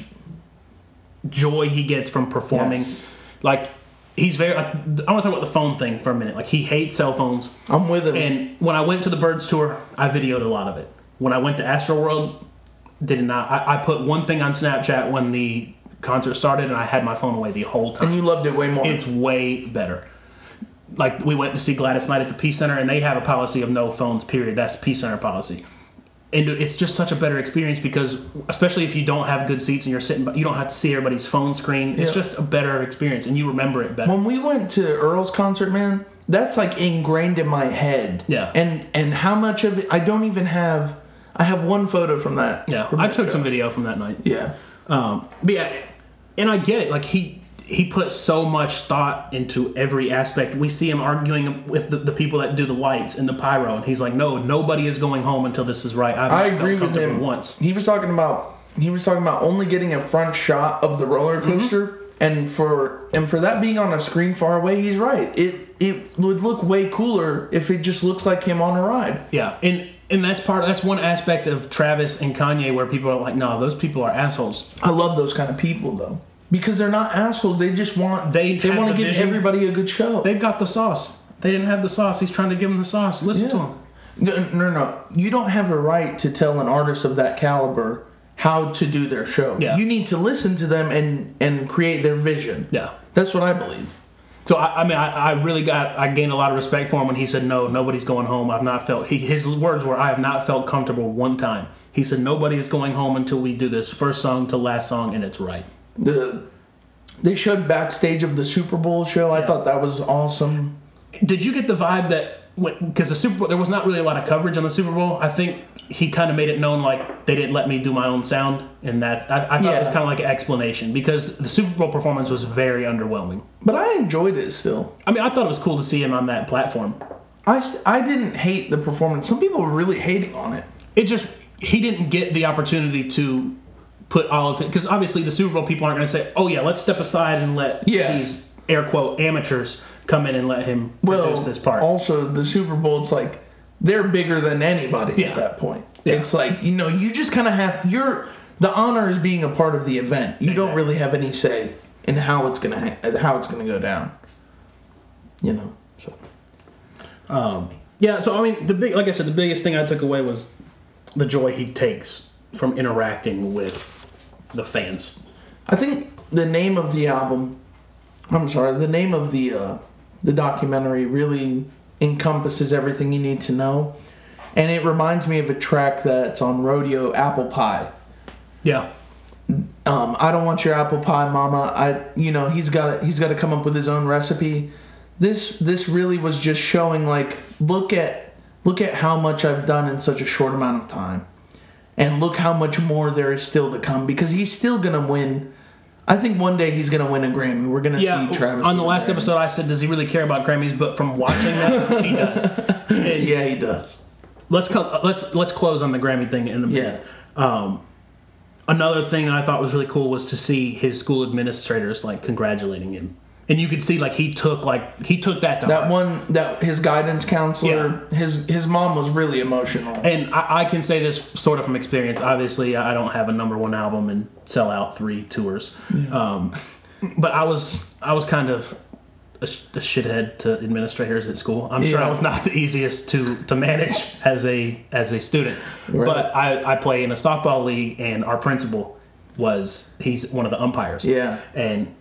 joy he gets from performing. Yes. Like he's very. I, I want to talk about the phone thing for a minute. Like he hates cell phones. I'm with him. And when I went to the Birds tour, I videoed a lot of it. When I went to Astro World, did not. I, I put one thing on Snapchat when the concert started, and I had my phone away the whole time. and you loved it way more. It's way better. Like we went to see Gladys Knight at the Peace Center, and they have a policy of no phones. Period. That's Peace Center policy. And it's just such a better experience because, especially if you don't have good seats and you're sitting, you don't have to see everybody's phone screen. It's Yeah. just a better experience, and you remember it better. when we went to Earl's concert, man, that's like ingrained in my head. Yeah. And and how much of it I don't even have. I have one photo from that. yeah, from I that took show. some video from that night. Yeah. Um, but yeah, and I get it. Like he he put so much thought into every aspect. We see him arguing with the, the people that do the lights and the pyro, and he's like, "No, nobody is going home until this is right." I've I agree with him. Once, He was talking about he was talking about only getting a front shot of the roller Mm-hmm. coaster, and for and for that being on a screen far away, he's right. It it would look way cooler if it just looks like him on a ride. yeah, and and that's part. That's one aspect of Travis and Kanye where people are like, "No, those people are assholes." I love those kind of people though, because they're not assholes. They just want They they want to the give vision. everybody a good show. They've got the sauce. They didn't have the sauce. He's trying to give them the sauce. Listen to him. No, no, no. You don't have a right to tell an artist of that caliber how to do their show. Yeah. You need to listen to them and and create their vision. Yeah. That's what I believe. So I, I mean, I, I really got I gained a lot of respect for him when he said, "No, nobody's going home. I've not felt." He, his words were, "I have not felt comfortable one time." He said, "Nobody's going home until we do this first song to last song, and it's right." The they showed backstage of the Super Bowl show. I thought that was awesome. Did you get the vibe that because the Super Bowl there was not really a lot of coverage on the Super Bowl? I think he kind of made it known like they didn't let me do my own sound, and that I, I thought it was kind of like an explanation because the Super Bowl performance was very underwhelming. But I enjoyed it still. I mean, I thought it was cool to see him on that platform. I, I didn't hate the performance. Some people were really hating on it. it just he didn't get the opportunity to put all of it because obviously the Super Bowl people aren't going to say, "Oh yeah, let's step aside and let Yeah. these air quote amateurs come in and let him Well, produce this part." also the Super Bowl, it's like they're bigger than anybody Yeah. at that point. Yeah. It's like you know, you just kind of have you're the honor is being a part of the event. You don't really have any say in how it's gonna how it's gonna go down. You know, so Um, yeah, so I mean, the big, like I said, the biggest thing I took away was the joy he takes from interacting with the fans. I think the name of the album, I'm sorry, the name of the uh, the documentary really encompasses everything you need to know, and it reminds me of a track that's on Rodeo, Apple Pie. Yeah, um, I don't want your apple pie, mama. I, you know, he's got he's got to come up with his own recipe. This this really was just showing like look at look at how much I've done in such a short amount of time, and look how much more there is still to come because he's still gonna win. I think one day he's gonna win a Grammy. We're gonna yeah. see Travis on the last Grammy. episode, I said, "Does he really care about Grammys?" But from watching that, he does. And Yeah, he does. let's co- let's let's close on the Grammy thing in a minute. Yeah. Um, another thing I thought was really cool was to see his school administrators like congratulating him, and you could see like he took like he took that to That heart. one, that his guidance counselor, his his mom was really emotional. And I, I can say this sort of from experience. Obviously, I don't have a number one album and sell out three tours, um, but I was I was kind of a, sh- a shithead to administrators at school. I'm sure I was not the easiest to to manage as a as a student, Right. but I, I play in a softball league, and our principal was he's one of the umpires. Yeah. and.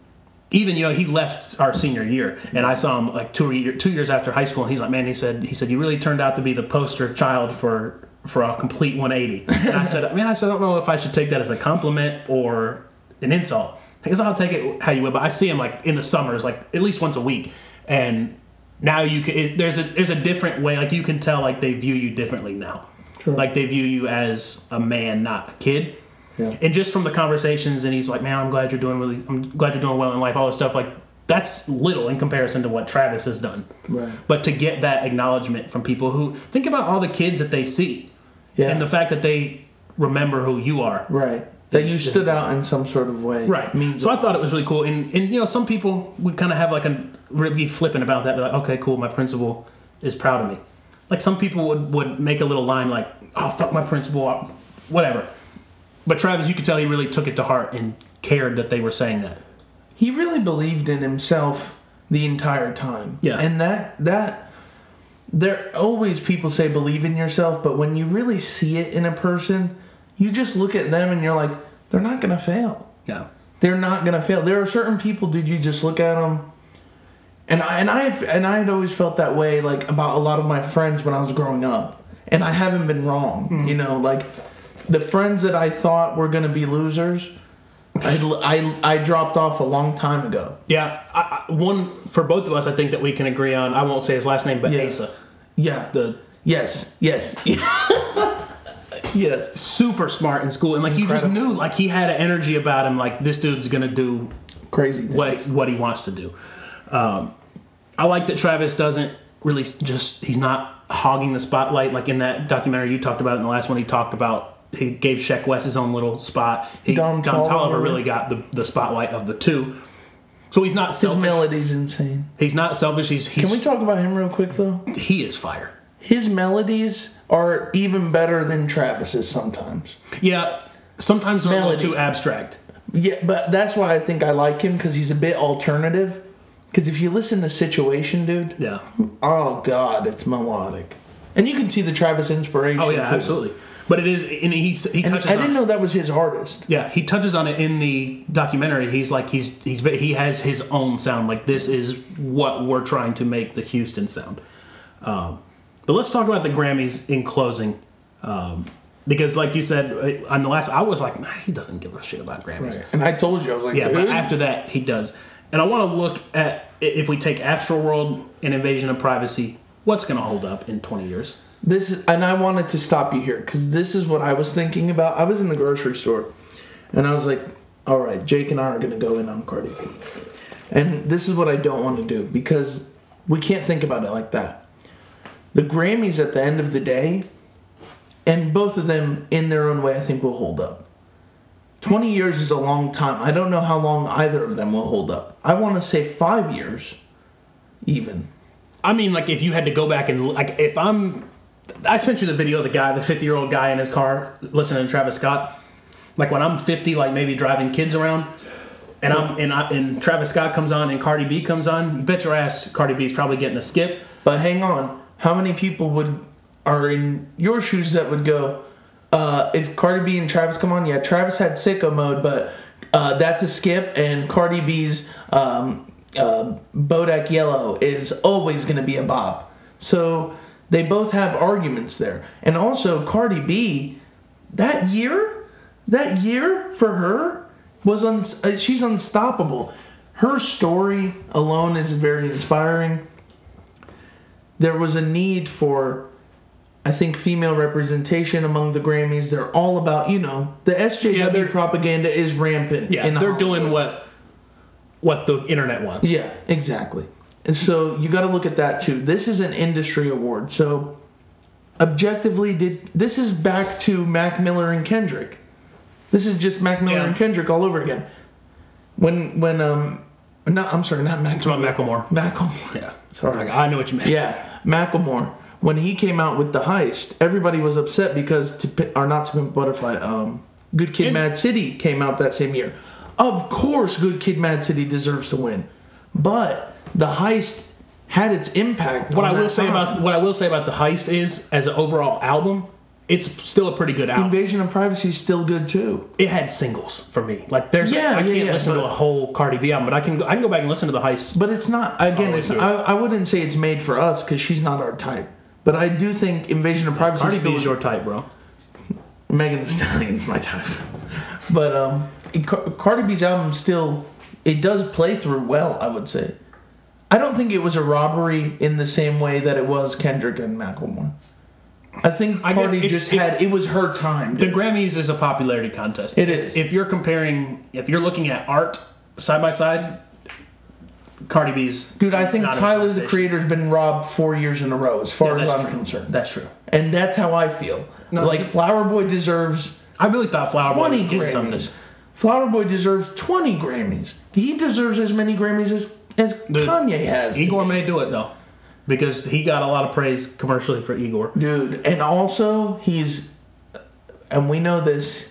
Even you know he left our senior year, and I saw him like two year, two years after high school, and he's like, "Man," he said, "He said you really turned out to be the poster child for for a complete 180." And I said, "Man, I said I don't know if I should take that as a compliment or an insult. He goes, I'll take it how you will, but I see him like in the summers, like at least once a week, and now you can. It, there's a there's a different way. Like you can tell, like they view you differently now. Sure. Like they view you as a man, not a kid. Yeah. And just from the conversations, and he's like, "Man, I'm glad you're doing really. I'm glad you're doing well in life. All this stuff, like that's little in comparison to what Travis has done. Right. But to get that acknowledgement from people who think about all the kids that they see, Yeah. and the fact that they remember who you are. right. That you stood out in some sort of way. Right. Means so I thought it was really cool. And, and you know, some people would kind of have like a really flippant about that. Be like, okay, cool. My principal is proud of me. Like some people would, would make a little line like, oh, fuck my principal, whatever. But Travis, you could tell he really took it to heart and cared that they were saying that. he really believed in himself the entire time. Yeah. And that that there always people say believe in yourself, but when you really see it in a person, you just look at them and you're like, they're not gonna fail. Yeah. They're not gonna fail. There are certain people, dude. You just look at them, and I and I and I had always felt that way, like about a lot of my friends when I was growing up, and I haven't been wrong. Hmm. You know, like the friends that I thought were gonna be losers, I I, I dropped off a long time ago. Yeah. I, I, one for both of us, I think that we can agree on. I won't say his last name, but Yeah. Asa. Yeah. The Yes. Yes. yes. super smart in school. And like you just knew like he had an energy about him, like this dude's gonna do Crazy. Thing. what what he wants to do. Um, I like that Travis doesn't really just he's not hogging the spotlight like in that documentary you talked about in the last one. He talked about he gave Sheck Wes his own little spot. He, Don Don, Toliver. Tolliver really got the, the spotlight of the two. So he's not His selfish. melody's insane. he's not selfish. He's, he's Can we talk about him real quick though? he is fire. His melodies are even better than Travis's sometimes. Yeah, sometimes they're a little too abstract. Yeah, but that's why I think I like him because he's a bit alternative. Because if you listen to Situation, dude, Yeah. oh god, it's melodic, and you can see the Travis inspiration. Oh yeah, too. absolutely. But it is, and he And touches. I didn't know that was his artist. Yeah, he touches on it in the documentary. He's like he's he's he has his own sound. Like this is what we're trying to make the Houston sound. Um, but let's talk about the Grammys in closing, um, because like you said uh, on the last, I was like, "Man, he doesn't give a shit about Grammys. And I told you, I was like, Yeah, dude, but after that, he does. And I want to look at if we take Astroworld and Invasion of Privacy, what's going to hold up in 20 years? This and I wanted to stop you here because this is what I was thinking about. I was in the grocery store, and I was like, "All right, Jake and I are gonna go in on Cardi B," and this is what I don't want to do because we can't think about it like that. The Grammys at the end of the day, and both of them in their own way, I think will hold up. Twenty years is a long time. I don't know how long either of them will hold up. I want to say five years, even. I mean, like if you had to go back and like if I'm, I sent you the video of the guy, the 50 year old guy in his car listening to Travis Scott. Like when I'm 50, like maybe driving kids around, and I'm and I, and Travis Scott comes on and Cardi B comes on. You bet your ass Cardi B's probably getting a skip. But hang on, how many people would are in your shoes that would go? Uh, if Cardi B and Travis come on, yeah, Travis had sicko mode, but uh, that's a skip, and Cardi B's um, uh, Bodak Yellow is always to be a bop. So they both have arguments there, and also Cardi B, that year, that year for her was un- uh, she's unstoppable. Her story alone is very inspiring there was a need for I think female representation among the Grammys. They're all about, you know, the SJW Yeah, propaganda is rampant. Yeah, they're Hollywood. doing what what the internet wants. Yeah, exactly. And so you got to look at that too. This is an industry award. So objectively did this is back to Mac Miller and Kendrick. This is just Mac Miller Yeah. and Kendrick all over again. When when um no, I'm sorry, not Mac It's about Macklemore. Macklemore. Yeah, Sorry. Like, I know what you meant. Yeah, Macklemore. When he came out with the heist, everybody was upset because to or not to Pimp Butterfly. Um, Good Kid, Mad City came out that same year. Of course, Good Kid, Mad City deserves to win, but the heist had its impact. What I will say time. about what I will say about the heist is, as an overall album, it's still a pretty good album. Invasion of Privacy is still good too. it had singles for me. Like there's, Yeah, I yeah, can't yeah, listen to a whole Cardi B album, but I can I can go back and listen to the heist. But it's not again. Oh, it's I, I wouldn't say it's made for us because she's not our type. But I do think Invasion of Privacy Cardi B is your type, bro. Megan Thee Stallion's my type. But um, Car- Cardi B's album still it does play through well. I would say. I don't think it was a robbery in the same way that it was Kendrick and Macklemore. I think I Cardi it- just it- had it was her time. The. Grammys is a popularity contest. It is. If you're comparing, if you're looking at art side by side, Cardi B's. Dude, I think Tyler the. Creator's been robbed four years in a row, as far Yeah, as I'm true. concerned. That's true. And that's how I feel. No, like Flower Boy deserves I really thought Flower Boy 20 was getting something. Grammys. Flower Boy deserves 20 Grammys. He deserves as many Grammys as, as Dude, Kanye has. Igor may do it though, because he got a lot of praise commercially for Igor. Dude, and also he's and we know this.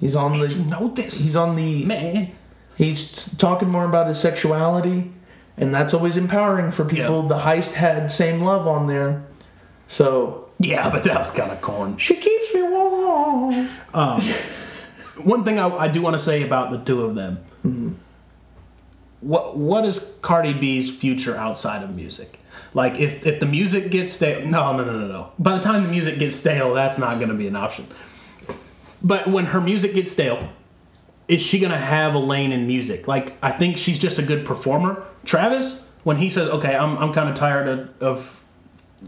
He's on You the know this, he's on the man. he's talking more about his sexuality and that's always empowering for people. Yeah. The heist had same love on there. So Yeah, but that was kind of corn. she keeps me warm. Um, one thing I, I do want to say about the two of them. Mm-hmm. What what is Cardi B's future outside of music? Like if if the music gets stale, no no no no no. By the time the music gets stale, that's not going to be an option. But when her music gets stale, is she going to have a lane in music? Like I think she's just a good performer. Travis, when he says, "Okay, I'm I'm kind of tired of, of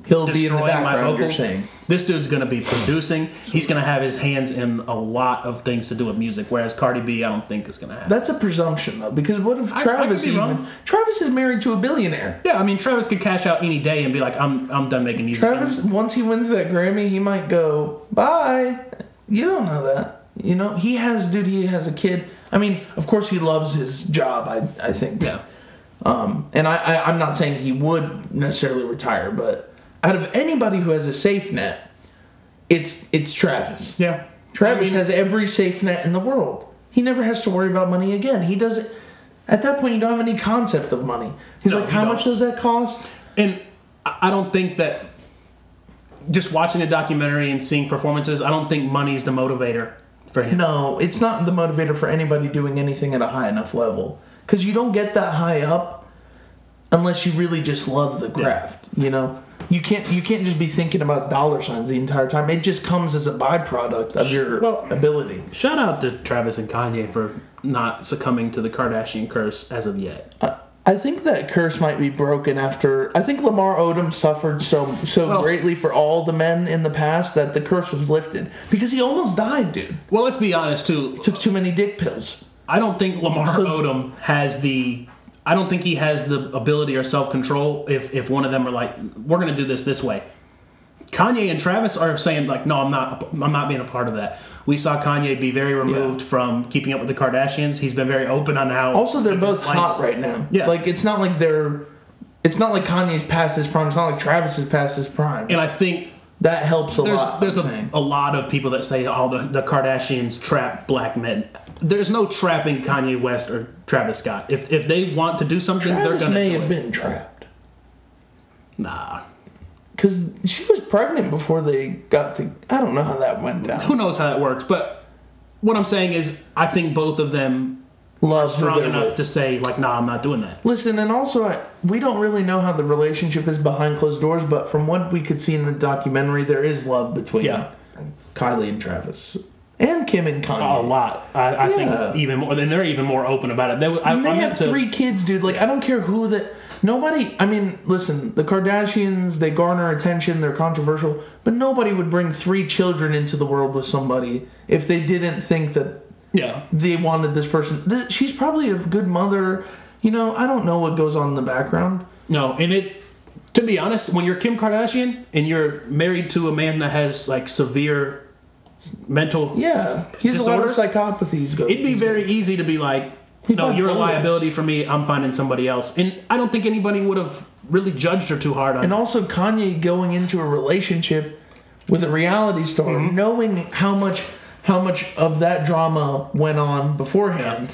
He'll be in the background, you're saying. This dude's gonna be producing. He's gonna have his hands in a lot of things to do with music. Whereas Cardi B, I don't think is gonna have. That's a presumption though, because what if I- I Travis could be even wrong. Travis is married to a billionaire. yeah, I mean Travis could cash out any day and be like, I'm I'm done making music. Travis, once he wins that Grammy, he might go bye. You don't know that. You know he has, dude. He has a kid. I mean, of course, he loves his job. I I think. yeah, Um, and I, I I'm not saying he would necessarily retire, but out of anybody who has a safe net, it's it's Travis. yeah. Travis I mean, has every safe net in the world. He never has to worry about money again. He doesn't. At that point, you don't have any concept of money. He's No, like, how much does that cost? and I I don't think that just watching a documentary and seeing performances, I don't think money is the motivator for him. No, it's not the motivator for anybody doing anything at a high enough level. Because you don't get that high up unless you really just love the craft. You know, you can't you can't just be thinking about dollar signs the entire time. It just comes as a byproduct of your Well- ability. Shout out to Travis and Kanye for not succumbing to the Kardashian curse as of yet. I think that curse might be broken after. I think Lamar Odom suffered so so Well- greatly for all the men in the past that the curse was lifted because he almost died, dude. Well, let's be honest too. Took too many dick pills. I don't think Lamar So- Odom has the. I don't think he has the ability or self control. If if one of them are like, we're going to do this this way. Kanye and Travis are saying like, no, I'm not. I'm not being a part of that. We saw Kanye be very removed from keeping up with the Kardashians. He's been very open on how. Also, they're both dislikes- hot right now. Yeah. like it's not like they're. It's not like Kanye's past his prime. It's not like Travis is past his prime. And I think That helps a there's lot. there's a, a lot of people that say, oh, the, the Kardashians trap black men. There's no trapping Kanye West or Travis Scott. If if they want to do something, they're Travis going to may have been trapped Nah. because she was pregnant before they got to. I don't know how that went down. who knows how that works but what i'm saying is i think both of them Love strong enough with. to say like nah i'm not doing that Listen, and also, I, we don't really know how the relationship is behind closed doors, but from what we could see in the documentary, there is love between Yeah. Kylie and Travis, and Kim and Kanye. a lot i, I Yeah. think even more and they're even more open about it they, I, And they I have to, three kids, dude. Like, I don't care who the. Nobody. I mean, listen, the Kardashians, they garner attention, they're controversial, but nobody would bring three children into the world with somebody if they didn't think that yeah they wanted this person. This, she's probably a good mother. You know, I don't know what goes on in the background. no and it to be honest when you're kim kardashian and you're married to a man that has like severe mental Yeah, he has a lot of Disorders? psychopathies. Go. it'd be very easy to be like no you're a liability for me i'm finding somebody else and i don't think anybody would have really judged her too hard on And also Kanye going into a relationship with a reality star, Mm-hmm. knowing how much how much of that drama went on beforehand.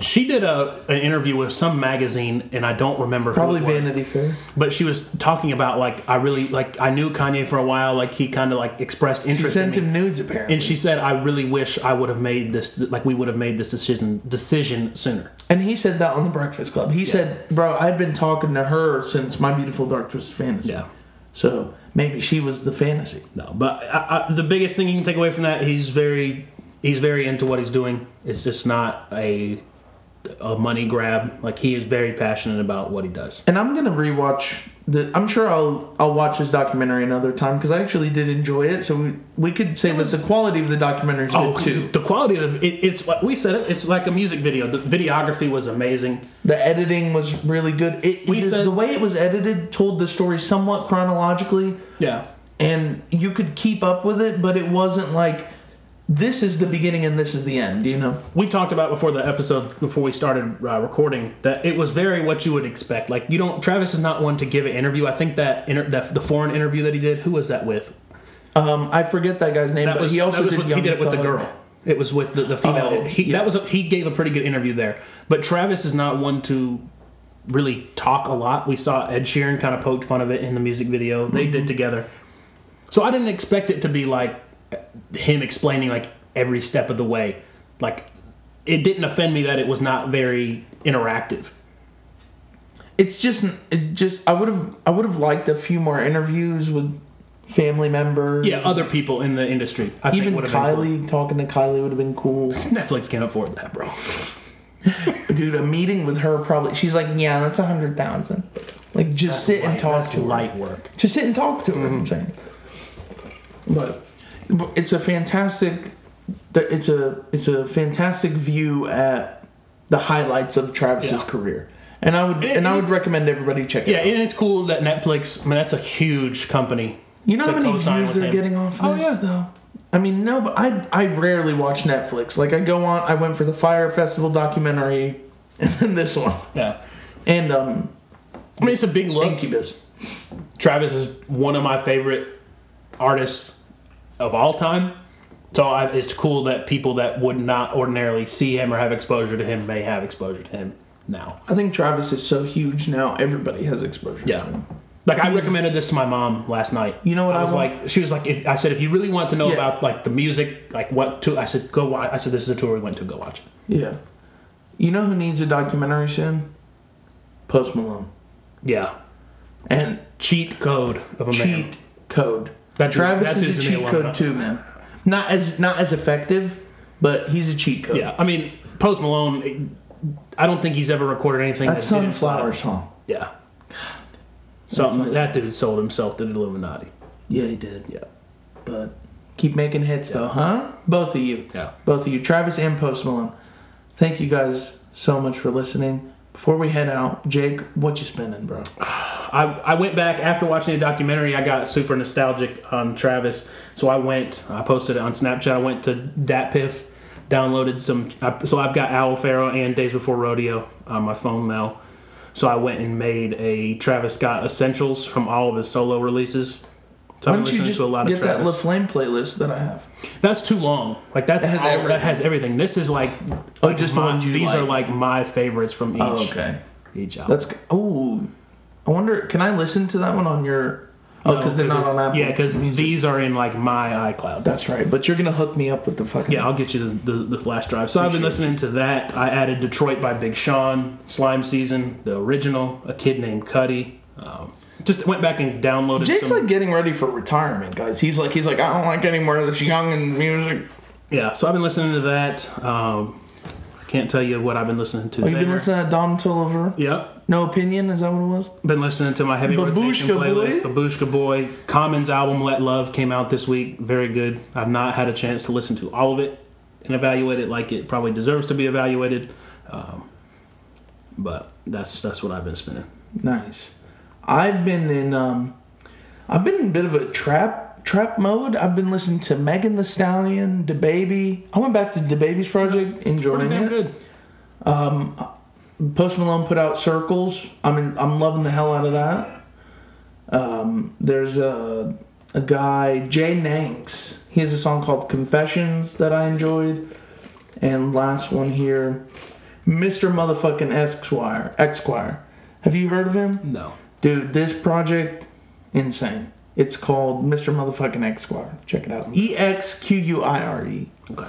She did a an interview with some magazine, and I don't remember Probably who it was. Vanity Fair. But she was talking about like I really like I knew Kanye for a while. Like he kind of like expressed She interest sent in me. him nudes apparently. and she said, "I really wish I would have made this. Like we would have made this decision decision sooner." And he said that on the Breakfast Club. He said, "Bro, I've been talking to her since My Beautiful Dark Twisted Fantasy." Yeah. So maybe she was the fantasy. No, but I, I, the biggest thing you can take away from that, he's very he's very into what he's doing. It's just not a a money grab. Like he is very passionate about what he does. And I'm gonna rewatch the. I'm sure I'll I'll watch this documentary another time because I actually did enjoy it. So we, we could say that the quality of the documentary is good Oh, too. the quality of it, it's like we said it. It's like a music video. The videography was amazing. The editing was really good. It, We the, said- the way it was edited told the story somewhat chronologically, Yeah, and you could keep up with it, but it wasn't like this is the beginning and this is the end. Do you know. we talked about before the episode before we started uh, recording that it was very what you would expect. Like you don't. Travis is not one to give an interview. I think that inter, that the foreign interview that he did. Who was that with? Um, I forget that guy's name, That but was he also did. with, he did it with the girl. It was with the, the female. Oh, he, yeah. That was a, he gave a pretty good interview there. But Travis is not one to really talk a lot. We saw Ed Sheeran kind of poked fun of it in the music video they Mm-hmm. did together. So I didn't expect it to be like him explaining like every step of the way. Like it didn't offend me that it was not very interactive. it's just it just I would have I would have liked a few more interviews with family members. Yeah, other people in the industry. I even think would have Kylie talking to Kylie would have been cool. Netflix can't afford that, bro. Dude, a meeting with her probably she's like, yeah, that's a hundred thousand. Like just sit and talk that's to her. light work. Just sit and talk to her. Mm-hmm. I'm saying, but it's a fantastic. It's a it's a fantastic view at the highlights of Travis's Yeah. career, and I would it- and I would recommend everybody check it out. Yeah, out. and it's cool that Netflix. I mean, that's a huge company. You know how many views they're getting off this Oh, this yeah. though? I mean, no, but I I rarely watch Netflix. Like I go on, I went for the Fyre Festival documentary, and then this one, Yeah, and um, I mean, it's a big look. Incubus. Travis is one of my favorite artists of all time. So I, it's cool that people that would not ordinarily see him or have exposure to him may have exposure to him now. I think Travis is so huge now. Everybody has exposure Yeah. to him. Like I He's- recommended this to my mom last night. You know what I I was want? like? She was like, if, I said, if you really want to know Yeah. about like the music, like what to, I said, go watch. I said, this is a tour we went to. Go watch it. Yeah. You know who needs a documentary soon? Post Malone. Yeah, And cheat code of a man. cheat code. That Travis that is a cheat code too, man. Not as not as effective, but he's a cheat code. Yeah, I mean, Post Malone. I don't think he's ever recorded anything That that sunflower song. Yeah. Something like that dude sold himself to the Illuminati. Yeah, he did. Yeah. But keep making hits though, huh? Both of you. Yeah. Both of you, Travis and Post Malone. Thank you guys so much for listening. Before we head out, Jake, what you spending, bro? I, I went back after watching the documentary. I got super nostalgic on Travis, so I went. I posted it on Snapchat. I went to DatPiff, downloaded some. So I've got Owl Pharaoh and Days Before Rodeo on my phone now. So I went and made a Travis Scott essentials from all of his solo releases. So Why I've don't you listening just to a lot get that Travis. La Flame playlist that I have? That's too long. Like that's has all- everything. that has everything. This is like, Oh, like just the ones you These are like. like my favorites from oh, each. Oh, okay. Each album. That's oh. I wonder. Can I listen to that one on your? Oh, because they're not on Apple. Yeah, because Music. these are in like my iCloud. That's right. But you're gonna hook me up with the fucking. Yeah, I'll get you the, the, the flash drive. So I've been Appreciate listening to that. I added Detroit by Big Sean, Slime Season, the original, A Kid Named Cudi. Um, just went back and downloaded Jake's some. like getting ready for retirement, guys. He's like, he's like, I don't like any more of this young and music. yeah, so I've been listening to that. Um, can't tell you what I've been listening to. Oh, you've been listening to Don Toliver? Yep. No opinion? Is that what it was? Been listening to my heavy rotation Babushka playlist, Boy. Babushka Boi. Common's album Let Love came out this week. Very good. I've not had a chance to listen to all of it and evaluate it like it probably deserves to be evaluated. Um, but that's that's what I've been spinning. Nice. I've been in um, I've been in a bit of a trap trap mode. I've been listening to Megan Thee Stallion, DaBaby. I went back to DaBaby's project, Pretty damn it. good. Post Malone put out Circles. I'm I'm loving the hell out of that. Um, there's a a guy Jay Nanks. He has a song called Confessions that I enjoyed. And last one here, Mr. Motherfucking eXquire. eXquire. Have you heard of him? No. Dude, this project, insane. It's called Mr. Motherfucking eXquire. Check it out. E X Q U I R E. Okay.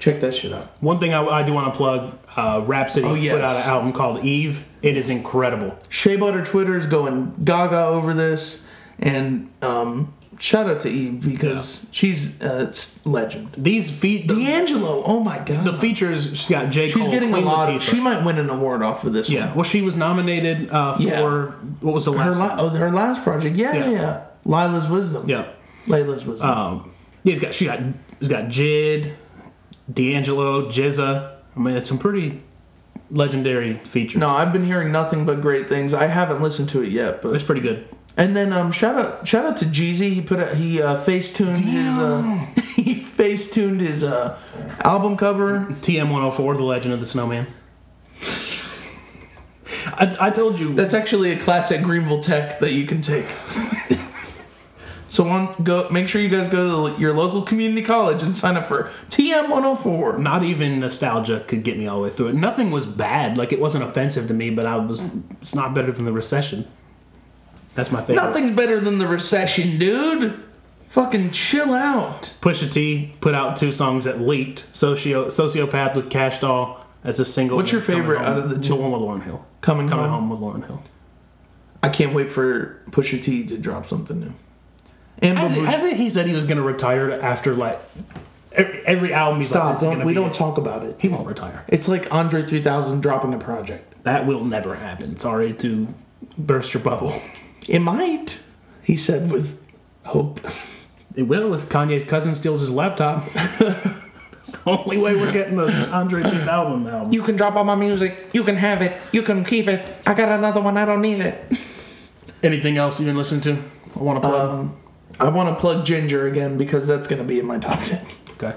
Check that shit out. One thing I, I do want to plug: uh, Rapsody Oh, yes. put out an album called Eve. It is incredible. Shea Butter Twitter's going gaga over this, and um, shout out to Eve because she's a legend. These feet, D'Angelo, oh my god, the features. She's got J. Cole. she's getting a Queen lot. Of, she might win an award off of this yeah. one. Well, she was nominated uh, for Yeah. what was the Her, last? la- one? oh, her last project, yeah, yeah, Yeah. Laila's Wisdom. Yeah. Laila's Wisdom. Um, yeah, he's got she got he's got Jid, D'Angelo, GZA. I mean, it's some pretty legendary features. no, I've been hearing nothing but great things. I haven't listened to it yet, but It's pretty good. And then um, shout out shout out to Jeezy. He put a, he uh, face tuned his uh, he face tuned his uh, album cover. TM 104, The Legend of the Snowman. I, I told you. That's actually a classic Greenville Tech that you can take. So on go make sure you guys go to your local community college and sign up for TM 104. Not even nostalgia could get me all the way through it. Nothing was bad. Like, it wasn't offensive to me, but I was. It's not better than the recession. That's my favorite. Nothing's better than the recession, dude. Fucking chill out. Pusha T put out two songs that leaked. Socio Sociopath with Kash Doll as a single. What's your favorite out of the two? The one with Lauryn Hill. Coming, Coming home. home with Lauryn Hill. I can't wait for Pusha T to drop something new. And Has it, hasn't he said he was going to retire after like every, every album? He's stop. like, Don't, we don't it. talk about it. He won't retire. It's like Andre 3000 dropping a project. That will never happen. Sorry to burst your bubble. It might, he said with hope. It will if Kanye's cousin steals his laptop. That's the only way we're getting the Andre 2000 album. You can drop all my music. You can have it. You can keep it. I got another one. I don't need it. Anything else you've been listening to? I want to plug. Um, I want to plug Ginger again because that's going to be in my top 10. okay.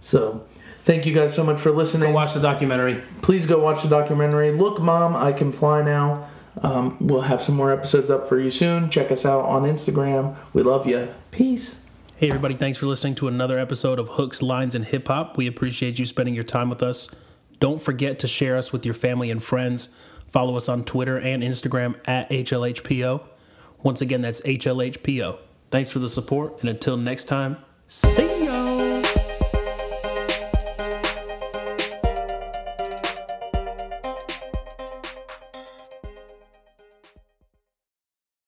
So, thank you guys so much for listening. Go watch the documentary. Please go watch the documentary. Look, Mom, I Can Fly Now. Um, we'll have some more episodes up for you soon. Check us out on Instagram. We love you. Peace. Hey, everybody, thanks for listening to another episode of Hooks, Lines, and Hip Hop. We appreciate you spending your time with us. Don't forget to share us with your family and friends. Follow us on Twitter and Instagram at HLHPO. Once again, that's HLHPO. Thanks for the support, and until next time, see.